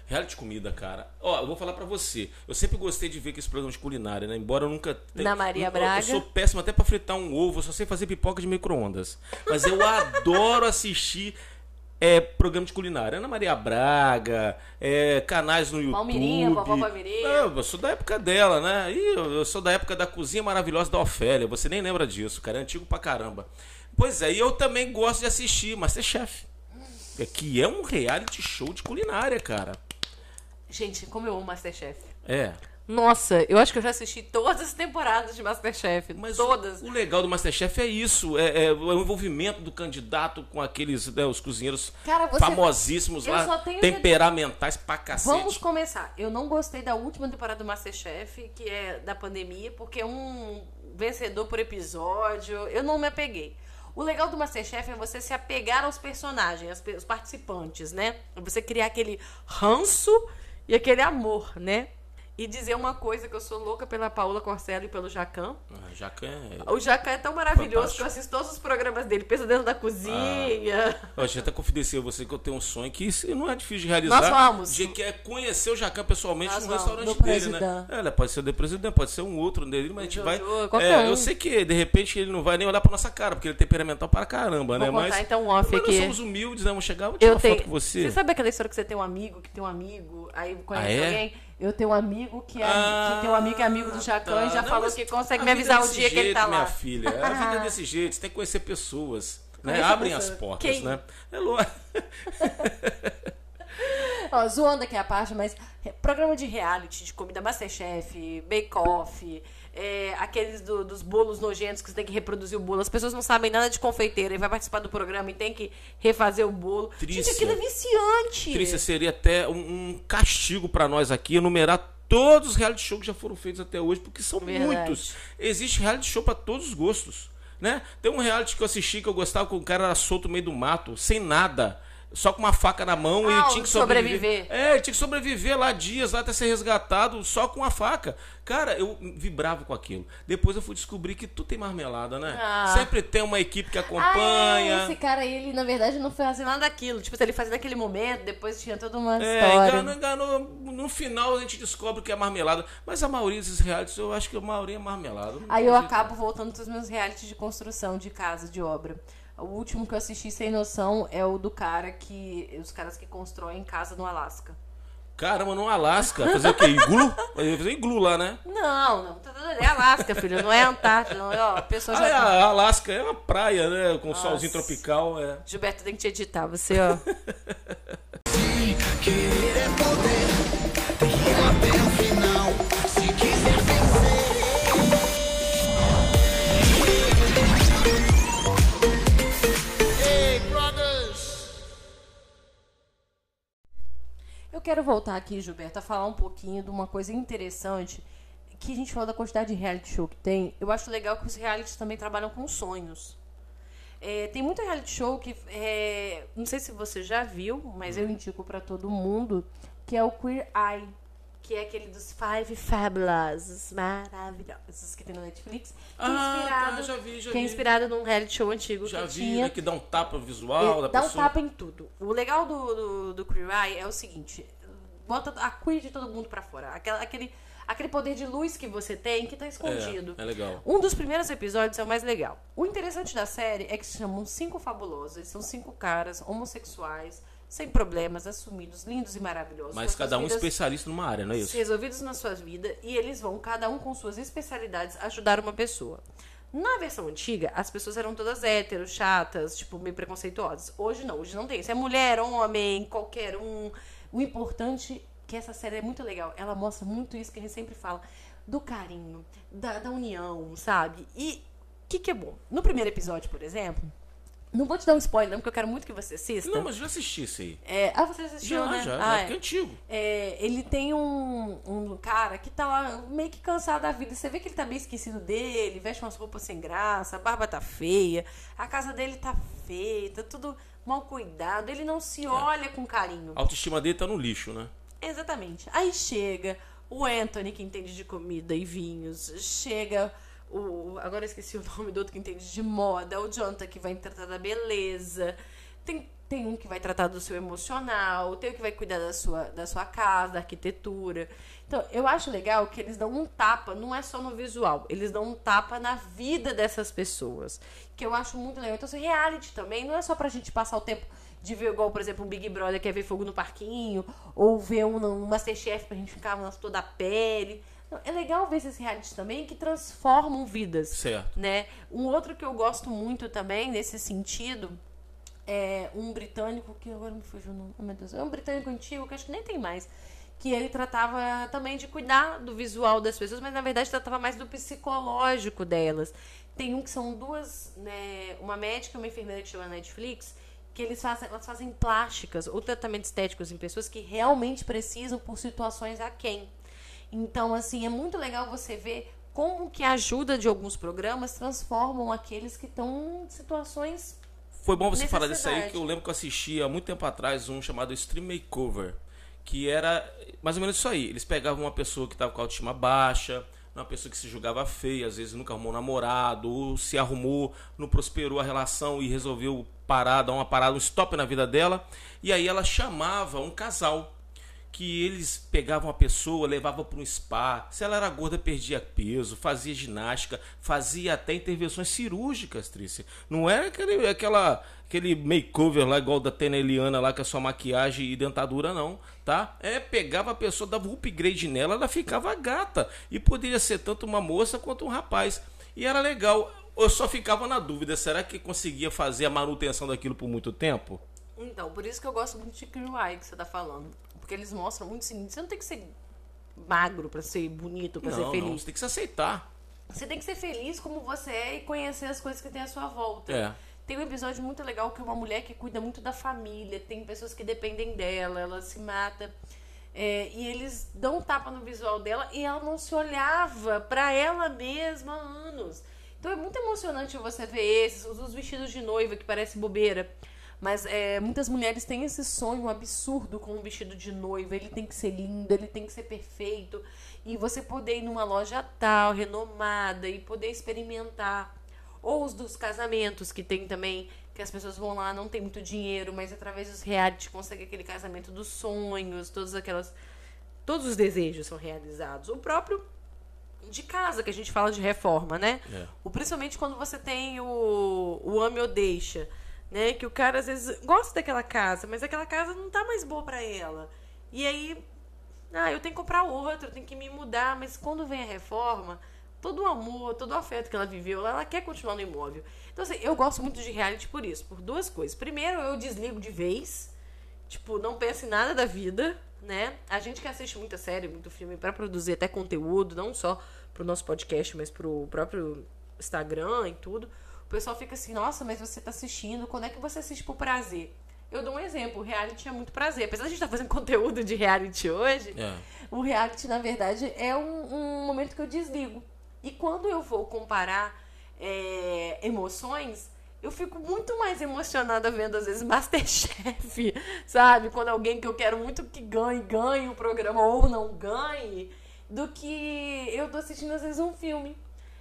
Reality de comida, cara. Ó, eu vou falar pra você. Eu sempre gostei de ver aqueles programas de culinária, né? Embora eu nunca tenha. Na Maria eu, Braga. Eu sou péssimo até pra fritar um ovo, eu só sei fazer pipoca de micro-ondas. Mas eu adoro assistir é, programa de culinária. Ana Maria Braga, é, canais no YouTube. Palmirinha, vovó Palmirinha. Não, eu sou da época dela, né? Ih, eu, sou da época da cozinha maravilhosa da Ofélia. Você nem lembra disso, cara. É antigo pra caramba. Pois é, e eu também gosto de assistir Masterchef. É, que é um reality show de culinária, cara. Gente, como eu amo Masterchef. É. Nossa, eu acho que eu já assisti todas as temporadas de Masterchef. Mas todas. O, o legal do Masterchef é isso, é, é o envolvimento do candidato com aqueles, né, os cozinheiros Cara, você- famosíssimos lá, temperamentais pra cacete. Vamos começar. Eu não gostei da última temporada do Masterchef, que é da pandemia, porque é um vencedor por episódio. Eu não me apeguei. O legal do Masterchef é você se apegar aos personagens, aos pe- os participantes, né? É Você criar aquele ranço e aquele amor, né? E dizer uma coisa que eu sou louca pela Paula Corsello e pelo Jacan. Ah, Jacan é... O Jacan é tão maravilhoso Fantástico. que eu assisto todos os programas dele. Pensa dentro da cozinha. Eu já até confidenciei a você que eu tenho um sonho que isso não é difícil de realizar. Nós vamos. De que é conhecer o Jacan pessoalmente Nós no vamos, restaurante do dele, né? presidente. É, ele pode ser do presidente, pode ser um outro dele, mas a gente vai. É, um. Eu sei que de repente ele não vai nem olhar pra nossa cara, porque ele é temperamental para caramba, né? Vou contar Mas, então um off mas aqui. nós somos humildes, né? Vamos chegar, vou tirar Eu uma tenho. foto com você. Você sabe aquela história que você tem um amigo que tem um amigo, aí conhece Ah, é? alguém? Eu tenho um amigo que, é, Ah, que tem um amigo que é amigo do Jacan e já Não, falou que consegue me é avisar o dia que ele jeito, tá minha lá. filha. A vida é desse jeito, você tem que conhecer pessoas. Né? Abrem as portas, né? É lógico. Ó, zoando aqui a parte, mas programa de reality, de comida Masterchef, Bake Off, é, aqueles do- dos bolos nojentos que você tem que reproduzir o bolo. As pessoas não sabem nada de confeiteira e vai participar do programa e tem que refazer o bolo. Gente, Trícia. aquilo é viciante. Trícia, seria até um, um castigo pra nós aqui enumerar todos os reality shows que já foram feitos até hoje, porque são Verdade. muitos. Existe reality show pra todos os gostos, né? Tem um reality que eu assisti que eu gostava que o cara era solto no meio do mato, sem nada. Só com uma faca na mão Ah, e tinha que sobreviver. sobreviver. É, ele tinha que sobreviver lá dias, lá até ser resgatado, só com a faca. Cara, eu vibrava com aquilo. Depois eu fui descobrir que tu tem marmelada, né? Ah. Sempre tem uma equipe que Ah, acompanha. é, esse cara aí, ele na verdade não foi fazer nada daquilo. Tipo, se ele fazia naquele momento, depois tinha toda uma É, história. enganou, enganou. No final a gente descobre que é marmelada. Mas a maioria desses realities, eu acho que a maioria é marmelada. Aí eu acabo voltando pros meus realities de construção de casa, de obra. O último que eu assisti sem noção é o do cara que. Os caras que constroem casa no Alasca. Caramba, no Alasca. Fazer o quê? Iglu? Fazer iglu lá, né? Não, não, tá. É Alasca, filho, não é Antártida. Não, ó, a pessoa Ah, já. é, tá- a Alasca é uma praia, né? Com solzinho Nossa. tropical. É. Gilberto tem que te editar, você, ó. Querer é poder, tem que Eu quero voltar aqui, Gilberto, a falar um pouquinho de uma coisa interessante. Que a gente falou da quantidade de reality show que tem. Eu acho legal que os realities também trabalham com sonhos. É, tem muito reality show que. é, não sei se você já viu, mas eu indico pra todo mundo. Que é o Queer Eye. Que é aquele dos Five Fabulous. Maravilhosos. Que tem no Netflix. É Ah, inspirado, cara, já vi, já que é vi. inspirado num reality show antigo Já que vi, tinha. né? Que dá um tapa visual da É, dá um pessoa. tapa em tudo. O legal do, do, do Queer Eye é o seguinte: bota a queer de todo mundo pra fora. Aquela, aquele, aquele poder de luz que você tem que tá escondido. É, é legal. Um dos primeiros episódios é o mais legal. O interessante da série é que se chamam Cinco Fabulosos. São cinco caras homossexuais, sem problemas, assumidos, lindos e maravilhosos. Mas cada um especialista numa área, não é isso? resolvidos na sua vida e eles vão, cada um com suas especialidades, ajudar uma pessoa. Na versão antiga, as pessoas eram todas héteros, chatas, tipo, meio preconceituosas. Hoje não, hoje não tem. Se é mulher, homem, qualquer um. O importante é que essa série é muito legal. Ela mostra muito isso que a gente sempre fala. Do carinho, da, da união, sabe? E o que, que é bom? No primeiro episódio, por exemplo, não vou te dar um spoiler, não, porque eu quero muito que você assista. Não, mas eu já assisti isso aí. É, ah, você assistiu, Já, né? já. Ah, já é. é. antigo. É, ele tem um, um cara que tá lá meio que cansado da vida. Você vê que ele tá meio esquecido dele, veste umas roupas sem graça, a barba tá feia, a casa dele tá feia, tá tudo mal cuidado. Ele não se olha com carinho. A autoestima dele tá no lixo, né? Exatamente. Aí chega o Anthony, que entende de comida e vinhos. Chega o. Agora eu esqueci o nome do outro que entende de moda. O Jonathan, que vai tratar da beleza. Tem, tem um que vai tratar do seu emocional. Tem o que vai cuidar da sua, da sua casa, da arquitetura. Então, eu acho legal que eles dão um tapa, não é só no visual, eles dão um tapa na vida dessas pessoas. Que eu acho muito legal. Então, esse reality também não é só pra gente passar o tempo de ver igual, por exemplo, um Big Brother que é ver fogo no parquinho, ou ver um, um Masterchef pra gente ficar na toda a pele. É legal ver esses realities também que transformam vidas. Certo. Né? Um outro que eu gosto muito também, nesse sentido, é um britânico, que agora me fugiu o nome, oh, meu Deus, é um britânico antigo, que acho que nem tem mais, que ele tratava também de cuidar do visual das pessoas, mas na verdade tratava mais do psicológico delas. Tem um que são duas, né, uma médica e uma enfermeira que chama Netflix, que eles fazem, elas fazem plásticas ou tratamentos estéticos em pessoas que realmente precisam por situações a quem. Então, assim, é muito legal você ver como que a ajuda de alguns programas transformam aqueles que estão em situações Foi bom você falar disso aí, que eu lembro que eu assisti há muito tempo atrás um chamado Stream Makeover, que era mais ou menos isso aí. Eles pegavam uma pessoa que estava com a autoestima baixa, uma pessoa que se julgava feia, às vezes nunca arrumou um namorado, ou se arrumou, não prosperou a relação e resolveu parar, dar uma parada, um stop na vida dela. E aí ela chamava um casal que eles pegavam a pessoa, levavam para um spa. Se ela era gorda, perdia peso, fazia ginástica, fazia até intervenções cirúrgicas, Trícia. Não era aquele, aquela, aquele makeover lá igual da Tena Eliana lá, com a sua maquiagem e dentadura, não, tá? É, pegava a pessoa, dava upgrade nela, ela ficava gata. E poderia ser tanto uma moça quanto um rapaz. E era legal. Eu só ficava na dúvida, será que conseguia fazer a manutenção daquilo por muito tempo? Então, por isso que eu gosto muito de Eye que você tá falando. Porque eles mostram muito assim, você não tem que ser magro pra ser bonito, pra ser Não, não, feliz. você tem que se aceitar. Você tem que ser feliz como você é e conhecer as coisas que tem à sua volta. É. Tem um episódio muito legal que é uma mulher que cuida muito da família, tem pessoas que dependem dela, ela se mata. É, e eles dão um tapa no visual dela e ela não se olhava pra ela mesma há anos. Então é muito emocionante você ver esses, os vestidos de noiva que parece bobeira. Mas é, muitas mulheres têm esse sonho absurdo com um vestido de noiva. Ele tem que ser lindo, ele tem que ser perfeito. E você poder ir numa loja tal, renomada, e poder experimentar. Ou os dos casamentos, que tem também, que as pessoas vão lá, não tem muito dinheiro, mas através dos reality consegue aquele casamento dos sonhos, todas aquelas. Todos os desejos são realizados. O próprio de casa, que a gente fala de reforma, né? É. O, principalmente quando você tem o, o ame ou deixa, né? Que o cara às vezes gosta daquela casa, mas aquela casa não tá mais boa pra ela. E aí, ah, eu tenho que comprar outra, eu tenho que me mudar, mas quando vem a reforma, todo o amor, todo o afeto que ela viveu, ela quer continuar no imóvel. Então, assim, eu gosto muito de reality por isso, por duas coisas. Primeiro, eu desligo de vez, tipo, não penso em nada da vida, né? A gente que assiste muita série, muito filme pra produzir até conteúdo, não só pro nosso podcast, mas pro próprio Instagram e tudo. O pessoal fica assim, nossa, mas você tá assistindo, quando é que você assiste por prazer? Eu dou um exemplo, o reality é muito prazer. Apesar de a gente estar fazendo conteúdo de reality hoje, É. o reality, na verdade, é um, um momento que eu desligo. E quando eu vou comparar é, emoções, eu fico muito mais emocionada vendo, às vezes, Masterchef, sabe? Quando alguém que eu quero muito que ganhe, ganhe o programa ou não ganhe, do que eu tô assistindo, às vezes, um filme.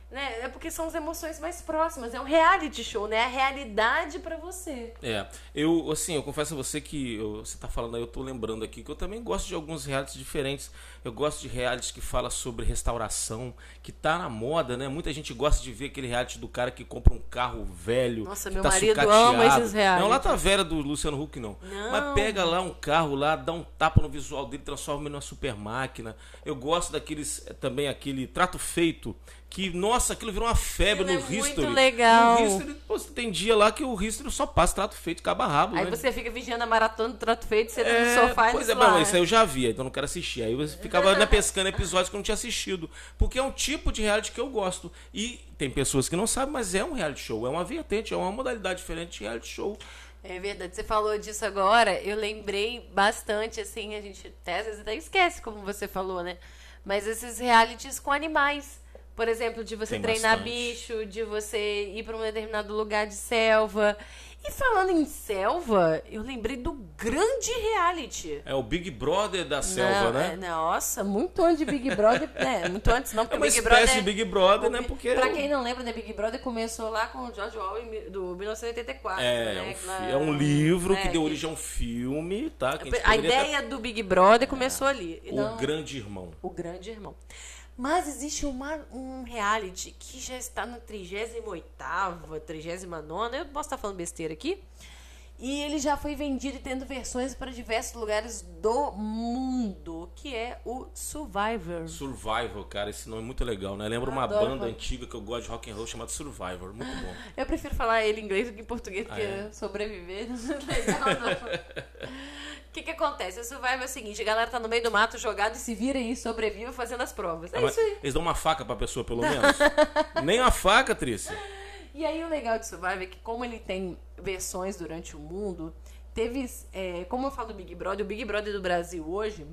Né? É porque são as emoções mais próximas. É um reality show, né? É a realidade pra você. É, eu assim, eu confesso a você que eu- você tá falando aí, eu tô lembrando aqui que eu também gosto de alguns realities diferentes. Eu gosto de realities que fala sobre restauração, que tá na moda, né? Muita gente gosta de ver aquele reality do cara que compra um carro velho. Nossa, meu tá marido sucateado. ama esses realities. Não, lá tá velha do Luciano Huck, não. Não. Mas pega lá um carro lá, dá um tapa no visual dele, transforma ele numa super máquina. Eu gosto daqueles, eh, também aquele trato feito, que, nossa, aquilo virou uma febre Aquilo no é muito History. legal. No History, pô, tem dia lá que o History só passa trato feito, caba rabo, Aí né? você fica vigiando a maratona do trato feito, você tá É, no sofá pois é, mas isso aí eu já vi, então não quero assistir. Aí você ficava né, pescando episódios que eu não tinha assistido. Porque é um tipo de reality que eu gosto. E tem pessoas que não sabem, mas é um reality show, é uma vertente, é uma modalidade diferente de reality show. É verdade, você falou disso agora, eu lembrei bastante, assim, a gente até às vezes até esquece, como você falou, né? Mas esses realities com animais. Por exemplo, de você Tem treinar bastante. bicho, de você ir para um determinado lugar de selva. E falando em selva, eu lembrei do grande reality. É o Big Brother da selva, Não, né? é, nossa, muito antes de Big Brother. é, muito antes não, porque É uma Big espécie Brother. de Big Brother, o né? Porque Pra quem não lembra, né, Big Brother começou lá com o George Orwell do 1984. é, né? é, um, Lá- é um livro é, que deu origem a um filme, tá? Que a, A ideia do Big Brother começou ali. até- Então, O Grande Irmão. o grande irmão. Mas existe uma, um reality que já está na 38ª, 39ª, eu posso estar falando besteira aqui. E ele já foi vendido e tendo versões para diversos lugares do mundo, que é o Survivor. Survivor, cara, esse nome é muito legal, né? Lembra uma banda rock. antiga que eu gosto de rock and roll chamada Survivor, muito bom. Eu prefiro falar ele em inglês do que em português, porque Ah, é? sobreviver não é legal, não. que, que acontece? O Survivor é o seguinte: a galera tá no meio do mato jogado e se vira aí, sobrevive fazendo as provas. É Ah, isso aí. Eles dão uma faca pra pessoa, pelo menos. Nem a faca, Trícia. E aí o legal de Survivor é que como ele tem versões durante o mundo, teve, é, como eu falo do Big Brother, o Big Brother do Brasil hoje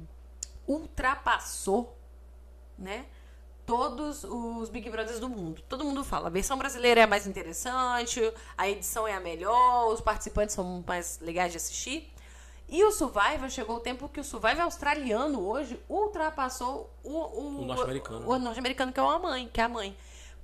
ultrapassou, né? Todos os Big Brothers do mundo. Todo mundo fala, a versão brasileira é a mais interessante, a edição é a melhor, os participantes são mais legais de assistir. E o Survivor chegou o tempo que o Survivor australiano hoje ultrapassou o, o, O norte-americano. O norte-americano, que é a mãe, que é a mãe.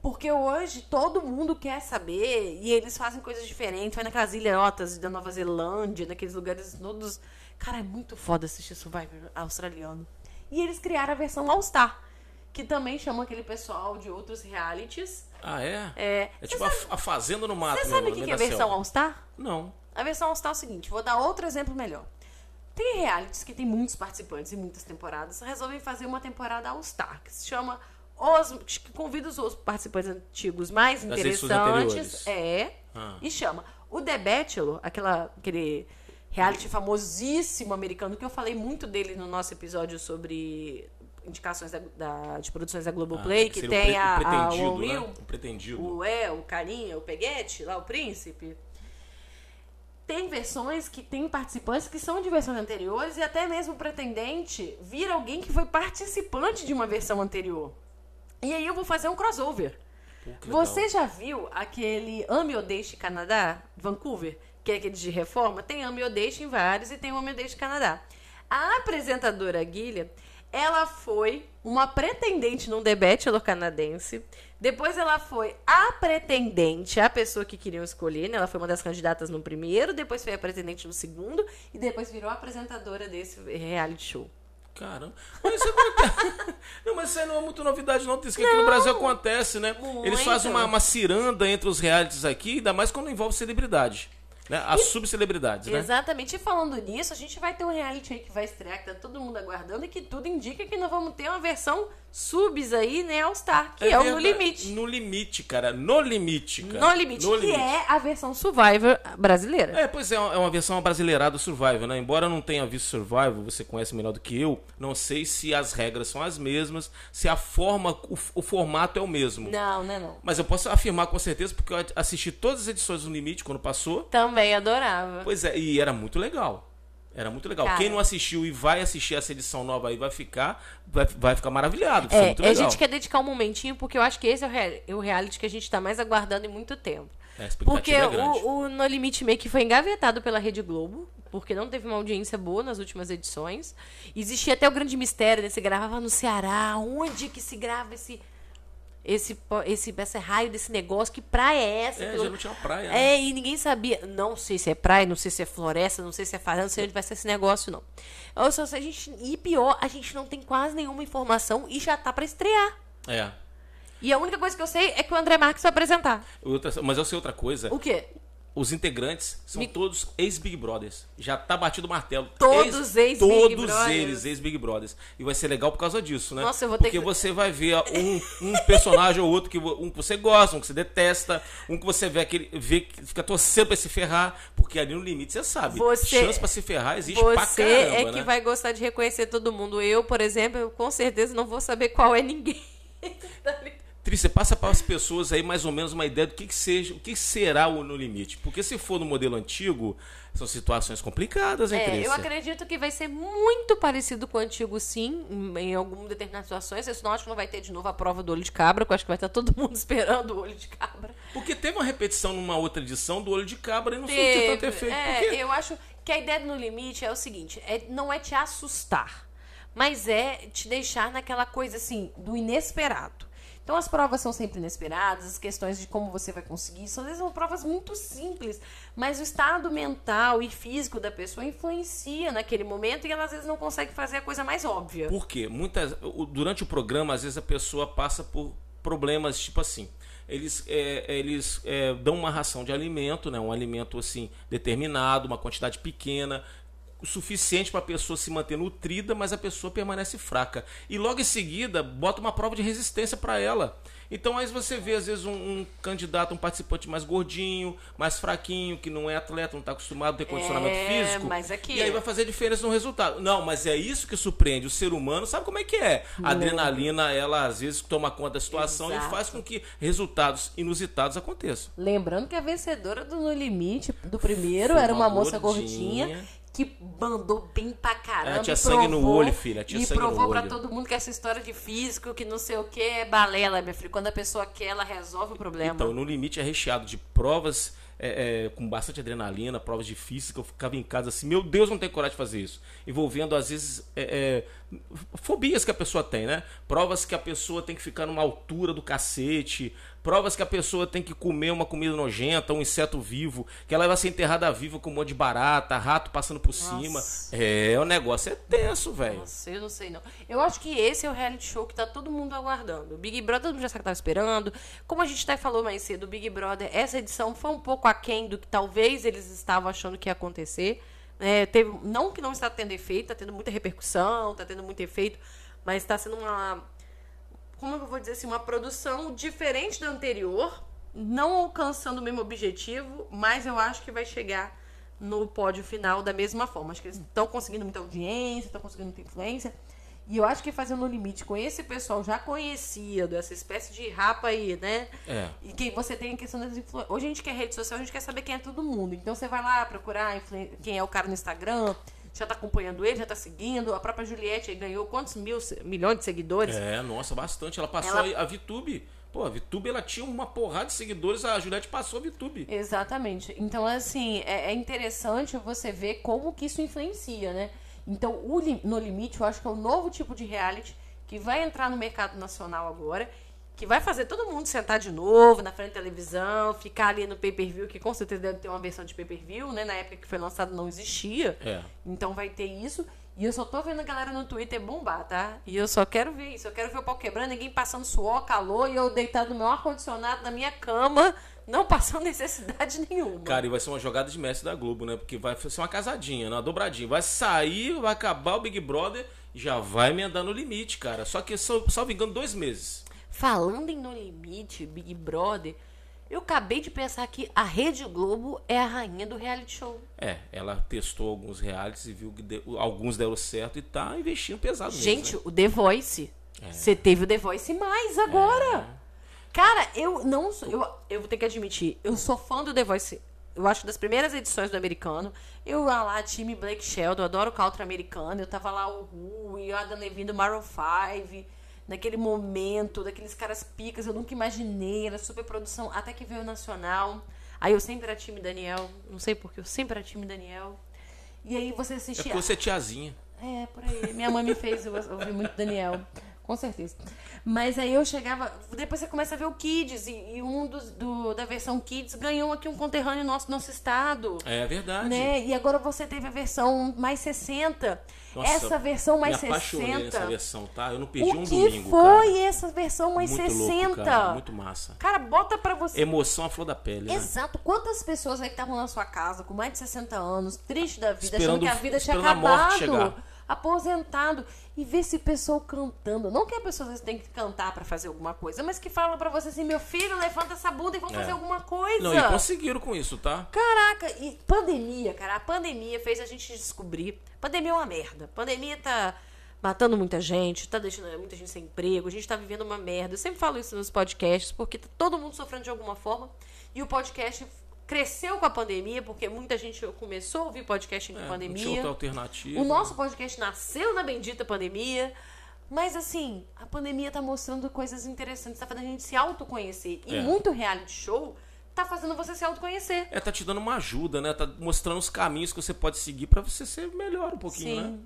Porque hoje todo mundo quer saber e eles fazem coisas diferentes. Vai naquelas ilhotas da Nova Zelândia, naqueles lugares todos. Cara, é muito foda assistir Survivor australiano. E eles criaram a versão All Star, que também chama aquele pessoal de outros realities. Ah, é? É, É tipo a, a fazenda no mato. Você sabe o que, que é a versão. All Star? Não. A versão All Star é o seguinte, vou dar outro exemplo melhor. Tem realities que tem muitos participantes e muitas temporadas, resolvem fazer uma temporada All Star, que se chama os que convida os participantes antigos mais Das interessantes, é, Ah. e chama o The Bachelor, aquela aquele reality famosíssimo americano que eu falei muito dele no nosso episódio sobre indicações da, da- de produções da Globoplay, Ah, que seria o tem pre- a, o a pretendido, Will, né? O pretendido. o É, o Carinha, o Peguete, lá o Príncipe. Tem versões que tem participantes que são de versões anteriores e até mesmo o pretendente vira alguém que foi participante de uma versão anterior. E aí eu vou fazer um crossover. Pô. Você já viu aquele Ame ou Deixe Canadá, Vancouver, que é aquele de reforma? Tem Ame ou Deixe em vários e tem o Ame ou Deixe Canadá. A apresentadora Guilha, ela foi uma pretendente num Bachelor canadense. Depois ela foi a pretendente, a pessoa que queriam escolher, né? Ela foi uma das candidatas no primeiro, depois foi a pretendente no segundo e depois virou a apresentadora desse reality show. Caramba. Mas isso acontece. não, mas isso aí não é muito novidade, não. Isso que aqui no Brasil acontece, né? Eles Muito. fazem uma, uma ciranda entre os realities aqui, ainda mais quando envolve celebridade. Né? As subcelebridades, né? Exatamente. E falando nisso, a gente vai ter um reality aí que vai estrear, que tá todo mundo aguardando, e que tudo indica que nós vamos ter uma versão subs aí, né, All Star, que é, o No. Limite. No limite, cara. No limite, cara. No Limite, No que limite. é a versão Survivor brasileira. É, pois é, é uma versão brasileirada do Survival, né? Embora eu não tenha visto Survival, você conhece melhor do que eu, não sei se as regras são as mesmas, se a forma, o, o formato é o mesmo. Não, não é não. Mas eu posso afirmar com certeza, porque eu assisti todas as edições do Limite quando passou. Também adorava. Pois é, e era muito legal. Era muito legal. Cara. Quem não assistiu e vai assistir essa edição nova aí vai ficar, vai, vai ficar maravilhado. Foi É, muito a legal. gente quer dedicar um momentinho, porque eu acho que esse é o, rea- é o reality que a gente tá mais aguardando em muito tempo. É, a Porque é o, o No Limite meio que foi engavetado pela Rede Globo, porque não teve uma audiência boa nas últimas edições. Existia até o grande mistério, né? Se gravava no Ceará, onde que se grava esse esse esse, esse raio desse negócio, que praia é essa? É, já não tinha praia, né? É, e ninguém sabia. Não sei se é praia, não sei se é floresta, não sei se é fazenda, não sei onde vai ser esse negócio, não. Ou seja, a gente, e pior, a gente não tem quase nenhuma informação e já tá pra estrear. É. E a única coisa que eu sei é que o André Marques vai apresentar. Outra- mas eu sei outra coisa. O quê? Os integrantes são Me- todos ex-Big Brothers. Já tá batido o martelo. Todos ex-Big Todos Brothers. eles ex-Big Brothers. E vai ser legal por causa disso, né? Nossa, eu vou ter Porque que- você vai ver um, um personagem ou outro, que um que você gosta, um que você detesta, um que você vê, aquele, vê que fica torcendo pra se ferrar, porque ali no limite você sabe. Você- Chance pra se ferrar existe pra Você caramba, é que né? vai gostar de reconhecer todo mundo. Eu, por exemplo, eu com certeza não vou saber qual é ninguém. Tá ligado? Você passa para as pessoas aí mais ou menos uma ideia do que, que seja, o que será o No Limite. Porque se for no modelo antigo, são situações complicadas, hein, É, Trícia? eu acredito que vai ser muito parecido com o antigo, sim, em, algumas determinadas situações. Eu não acho que não vai ter de novo a prova do olho de cabra, que eu acho que vai estar todo mundo esperando o olho de cabra. Porque teve uma repetição numa outra edição do Olho de Cabra e não surtiu tanto efeito. é, Por quê? eu acho que a ideia do No Limite é o seguinte: é, não é te assustar, mas é te deixar naquela coisa assim, do inesperado. Então as provas são sempre inesperadas, as questões de como você vai conseguir, são, às vezes são provas muito simples, mas o estado mental e físico da pessoa influencia naquele momento e ela às vezes não consegue fazer a coisa mais óbvia. Por quê? Muitas, durante o programa, às vezes a pessoa passa por problemas tipo assim. Eles, é, eles é, dão uma ração de alimento, né? um alimento assim determinado, uma quantidade pequena. O suficiente para a pessoa se manter nutrida, mas a pessoa permanece fraca. E logo em seguida, bota uma prova de resistência para ela. Então aí você vê, às vezes, um, um, candidato, um participante mais gordinho, mais fraquinho, que não é atleta, não está acostumado a ter condicionamento É, físico. mas aqui- E aí vai fazer diferença no resultado. Não, mas é isso que surpreende. O ser humano sabe como é que é. A adrenalina, ela às vezes toma conta da situação Exato. e faz com que resultados inusitados aconteçam. Lembrando que a vencedora do No Limite, do primeiro, era uma, uma moça gordinha. gordinha que mandou bem pra caramba. Ela tinha sangue no olho, filha, tinha e sangue no provou pra olho. todo mundo que essa história de físico, que não sei o que, é balela, minha filha. Quando a pessoa quer, ela resolve o problema. Então, no limite é recheado de provas é, é, com bastante adrenalina, provas difíceis, que eu ficava em casa assim, meu Deus, não tenho coragem de fazer isso. Envolvendo, às vezes, é, é, fobias que a pessoa tem, né? Provas que a pessoa tem que ficar numa altura do cacete, provas que a pessoa tem que comer uma comida nojenta, um inseto vivo, que ela vai ser enterrada viva com um monte de barata, rato passando por cima. É, o negócio é tenso, velho. Nossa, eu não sei não. Eu acho que esse é o reality show que tá todo mundo aguardando. O Big Brother todo mundo já sabe que tava esperando. Como a gente até falou mais cedo, o Big Brother, essa edição foi um pouco aquém do que talvez eles estavam achando que ia acontecer. É, teve, não que não está tendo efeito, tá tendo muita repercussão, tá tendo muito efeito, mas está sendo uma. Como eu vou dizer assim, uma produção diferente da anterior, não alcançando o mesmo objetivo, mas eu acho que vai chegar no pódio final da mesma forma. Acho que eles estão conseguindo muita audiência, estão conseguindo muita influência. E eu acho que fazendo o limite com esse pessoal já conhecido, essa espécie de rapa aí, né? É. E que você tem a questão das influências. Hoje a gente quer rede social, a gente quer saber quem é todo mundo. Então você vai lá procurar quem é o cara no Instagram, já tá acompanhando ele, já tá seguindo. A própria Juliette ganhou quantos mil, milhões de seguidores? É, nossa, bastante. Ela passou Ela- a VTube. Pô, a VTube ela tinha uma porrada de seguidores, a Juliette passou a VTube. Exatamente. Então, assim, é, é interessante você ver como que isso influencia, né? Então, o No Limite, eu acho que é o novo tipo de reality que vai entrar no mercado nacional agora, que vai fazer todo mundo sentar de novo na frente da televisão, ficar ali no pay-per-view, que com certeza deve ter uma versão de pay-per-view, né? Na época que foi lançado não existia. É. Então vai ter isso. E eu só tô vendo a galera no Twitter bombar, tá? E eu só quero ver isso. Eu quero ver o pau quebrando, ninguém passando suor, calor, e eu deitado no meu ar-condicionado, na minha cama, não passando necessidade nenhuma. Cara, e vai ser uma jogada de mestre da Globo, né? Porque vai ser uma casadinha, né? uma dobradinha. Vai sair, vai acabar o Big Brother já vai emendar no limite, cara. Só que só, só vingando dois meses. Falando em No Limite, Big Brother, eu acabei de pensar que a Rede Globo é a rainha do reality show. É, ela testou alguns realities e viu que de- alguns deram certo e tá investindo pesado mesmo, Gente, né? o The Voice. Você teve o The Voice mais agora. Cara, eu não sou. Eu, eu vou ter que admitir, eu sou fã do The Voice. Eu acho das primeiras edições do americano. Eu ia lá, time Blake Sheldon, eu adoro o country americano. Eu tava lá o Ru e o Adam Levine do Maroon 5. Naquele momento, daqueles caras picas, eu nunca imaginei. Era super produção, até que veio o Nacional. Aí eu sempre era time Daniel. Não sei porquê, eu sempre era time Daniel. E aí você É assistia. porque você é tiazinha. É, por aí. Minha mãe me fez eu ouvir muito Daniel. Com certeza. Mas aí eu chegava. Depois você começa a ver o Kids. E, e um dos, do, da versão Kids ganhou aqui um conterrâneo nosso nosso estado. É verdade. Né? E agora você teve a versão mais 60. Nossa, essa versão mais me apaixonei 60. nessa versão, tá? Eu não perdi o um que domingo, foi cara. essa versão mais muito 60? Louco, cara. Muito massa. Cara, bota pra você. Emoção à flor da pele, né? Exato. Quantas pessoas aí que estavam na sua casa com mais de 60 anos, triste da vida, Esperando- achando que a vida tinha esperando a morte acabado, chegar. Aposentado, e ver esse pessoal cantando. Não que a pessoa tem que cantar pra fazer alguma coisa, mas que fala pra você assim: meu filho, levanta essa bunda e vamos É. fazer alguma coisa. Não, e conseguiram com isso, tá? Caraca, e pandemia, cara, a pandemia fez a gente descobrir. Pandemia é uma merda. Pandemia tá matando muita gente, tá deixando muita gente sem emprego, a gente tá vivendo uma merda. Eu sempre falo isso nos podcasts, porque tá todo mundo sofrendo de alguma forma. E o podcast cresceu com a pandemia, porque muita gente começou a ouvir podcast em É, não tinha pandemia. outra alternativa. O nosso podcast nasceu na bendita pandemia. Mas assim, a pandemia tá mostrando coisas interessantes, tá fazendo a gente se autoconhecer. E É. muito reality show tá fazendo você se autoconhecer. É, tá te dando uma ajuda, né? Tá mostrando os caminhos que você pode seguir pra você ser melhor um pouquinho, né?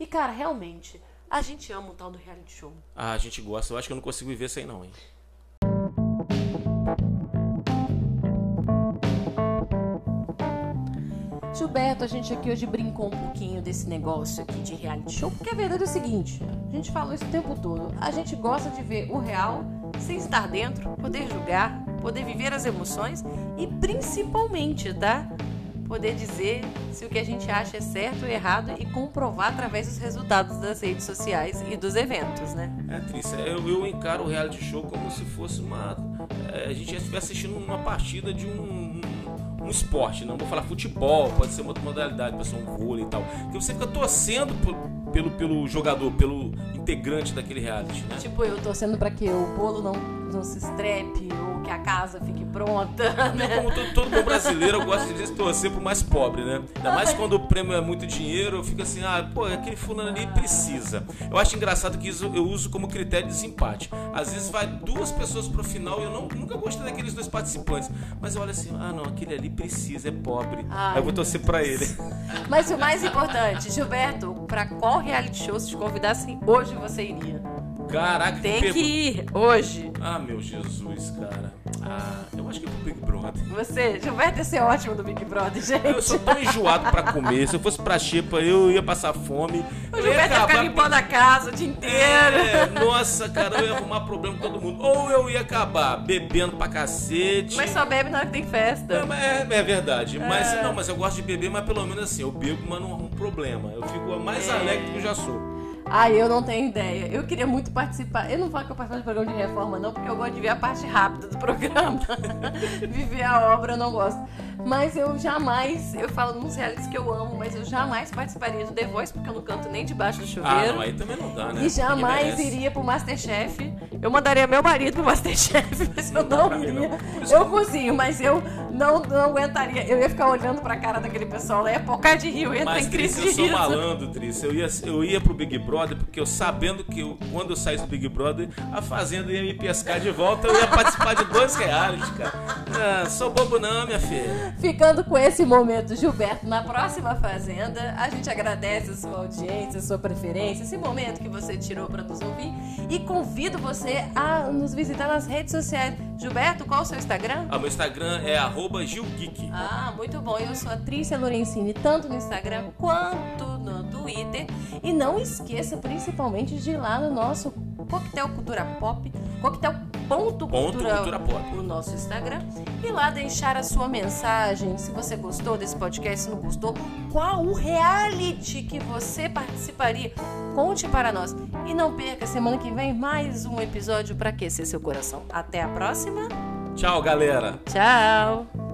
E, cara, realmente, a gente ama o tal do reality show. Ah, a gente gosta. Eu acho que eu não consigo viver sem não, hein? Gilberto, a gente aqui hoje brincou um pouquinho desse negócio aqui de reality show, porque a verdade é o seguinte, a gente falou isso o tempo todo, a gente gosta de ver o real sem estar dentro, poder julgar, poder viver as emoções e principalmente, tá? poder dizer se o que a gente acha é certo ou errado e comprovar através dos resultados das redes sociais e dos eventos, né? É, Trícia, eu, eu encaro o reality show como se fosse uma. é, a gente estivesse assistindo uma partida de um, um, esporte, não vou falar futebol, pode ser uma outra modalidade, pode ser um vôlei e tal. Que você fica torcendo por- pelo, pelo jogador, pelo integrante daquele reality, né? Tipo, eu torcendo pra que o bolo não, não se estrepe ou que a casa fique pronta, né? como todo, todo bom brasileiro, eu gosto de torcer pro mais pobre, né? Ainda mais quando o prêmio é muito dinheiro, eu fico assim, ah, pô, aquele fulano ali precisa. Eu acho engraçado que isso eu uso como critério de desempate. Às vezes vai duas pessoas pro final e eu não, nunca gostei daqueles dois participantes. Mas eu olho assim, ah não, aquele ali precisa, é pobre. Ai, Aí eu vou torcer pra ele. Mas o mais importante, Gilberto, pra qual reality show se te convidassem hoje você iria? Caraca, Tem que ir hoje. Ah, meu Jesus, cara. Ah, eu acho que é pro Big Brother. Você, Gilberto ia ser ótimo do Big Brother, gente. Eu sou tão enjoado pra comer. Se eu fosse pra Xepa, eu ia passar fome. O Eu ia Gilberto ia ficar limpando a casa o dia inteiro. É, nossa, cara, eu ia arrumar problema com todo mundo. Ou eu ia acabar bebendo pra cacete. Mas só bebe na hora que tem É, festa. mas é, é verdade. Mas não, mas eu gosto de beber, mas pelo menos assim, eu bebo, mas não arrumo problema. Eu fico mais É. alegre do que eu já sou. Ai, eu não tenho ideia. Eu queria muito participar. Eu não falo que eu participo de programa de reforma, não, porque eu gosto de ver a parte rápida do programa. Viver a obra eu não gosto. Mas eu jamais, eu falo nos realities que eu amo, mas eu jamais participaria do The Voice, porque eu não canto nem debaixo do Ah, chuveiro. não, aí também não dá, né? E jamais iria pro Masterchef. Eu mandaria meu marido pro Masterchef, mas eu não mim, iria. não. Eu cozinho, mas eu não, não aguentaria. Eu ia ficar olhando pra cara daquele pessoal lá, ia pocar de rio, ia Mas, em Trícia, crise eu de sou riso. malandro, Trícia. Eu ia, eu ia pro Big Brother, porque eu sabendo que eu- quando eu saísse do Big Brother, a Fazenda ia me pescar de volta, eu ia participar de dois reais, cara. Ah, sou bobo não, minha filha. Ficando com esse momento, Gilberto, na próxima Fazenda, a gente agradece a sua audiência, a sua preferência, esse momento que você tirou para nos ouvir e convido você a nos visitar nas redes sociais. Gilberto, qual o seu Instagram? Ah, meu Instagram é arroba gilgeek. Ah, muito bom. Eu sou a Trícia Lorenzini, tanto no Instagram quanto no Twitter. E não esqueça, principalmente, de ir lá no nosso Coquetel Cultura Pop, Coquetel Ponto Ponto Cultura, Cultura Pop. o nosso Instagram. E lá deixar a sua mensagem, se você gostou desse podcast, se não gostou, qual o reality que você participaria. Conte para nós. E não perca, semana que vem, mais um episódio para aquecer seu coração. Até a próxima. Tchau, galera. Tchau!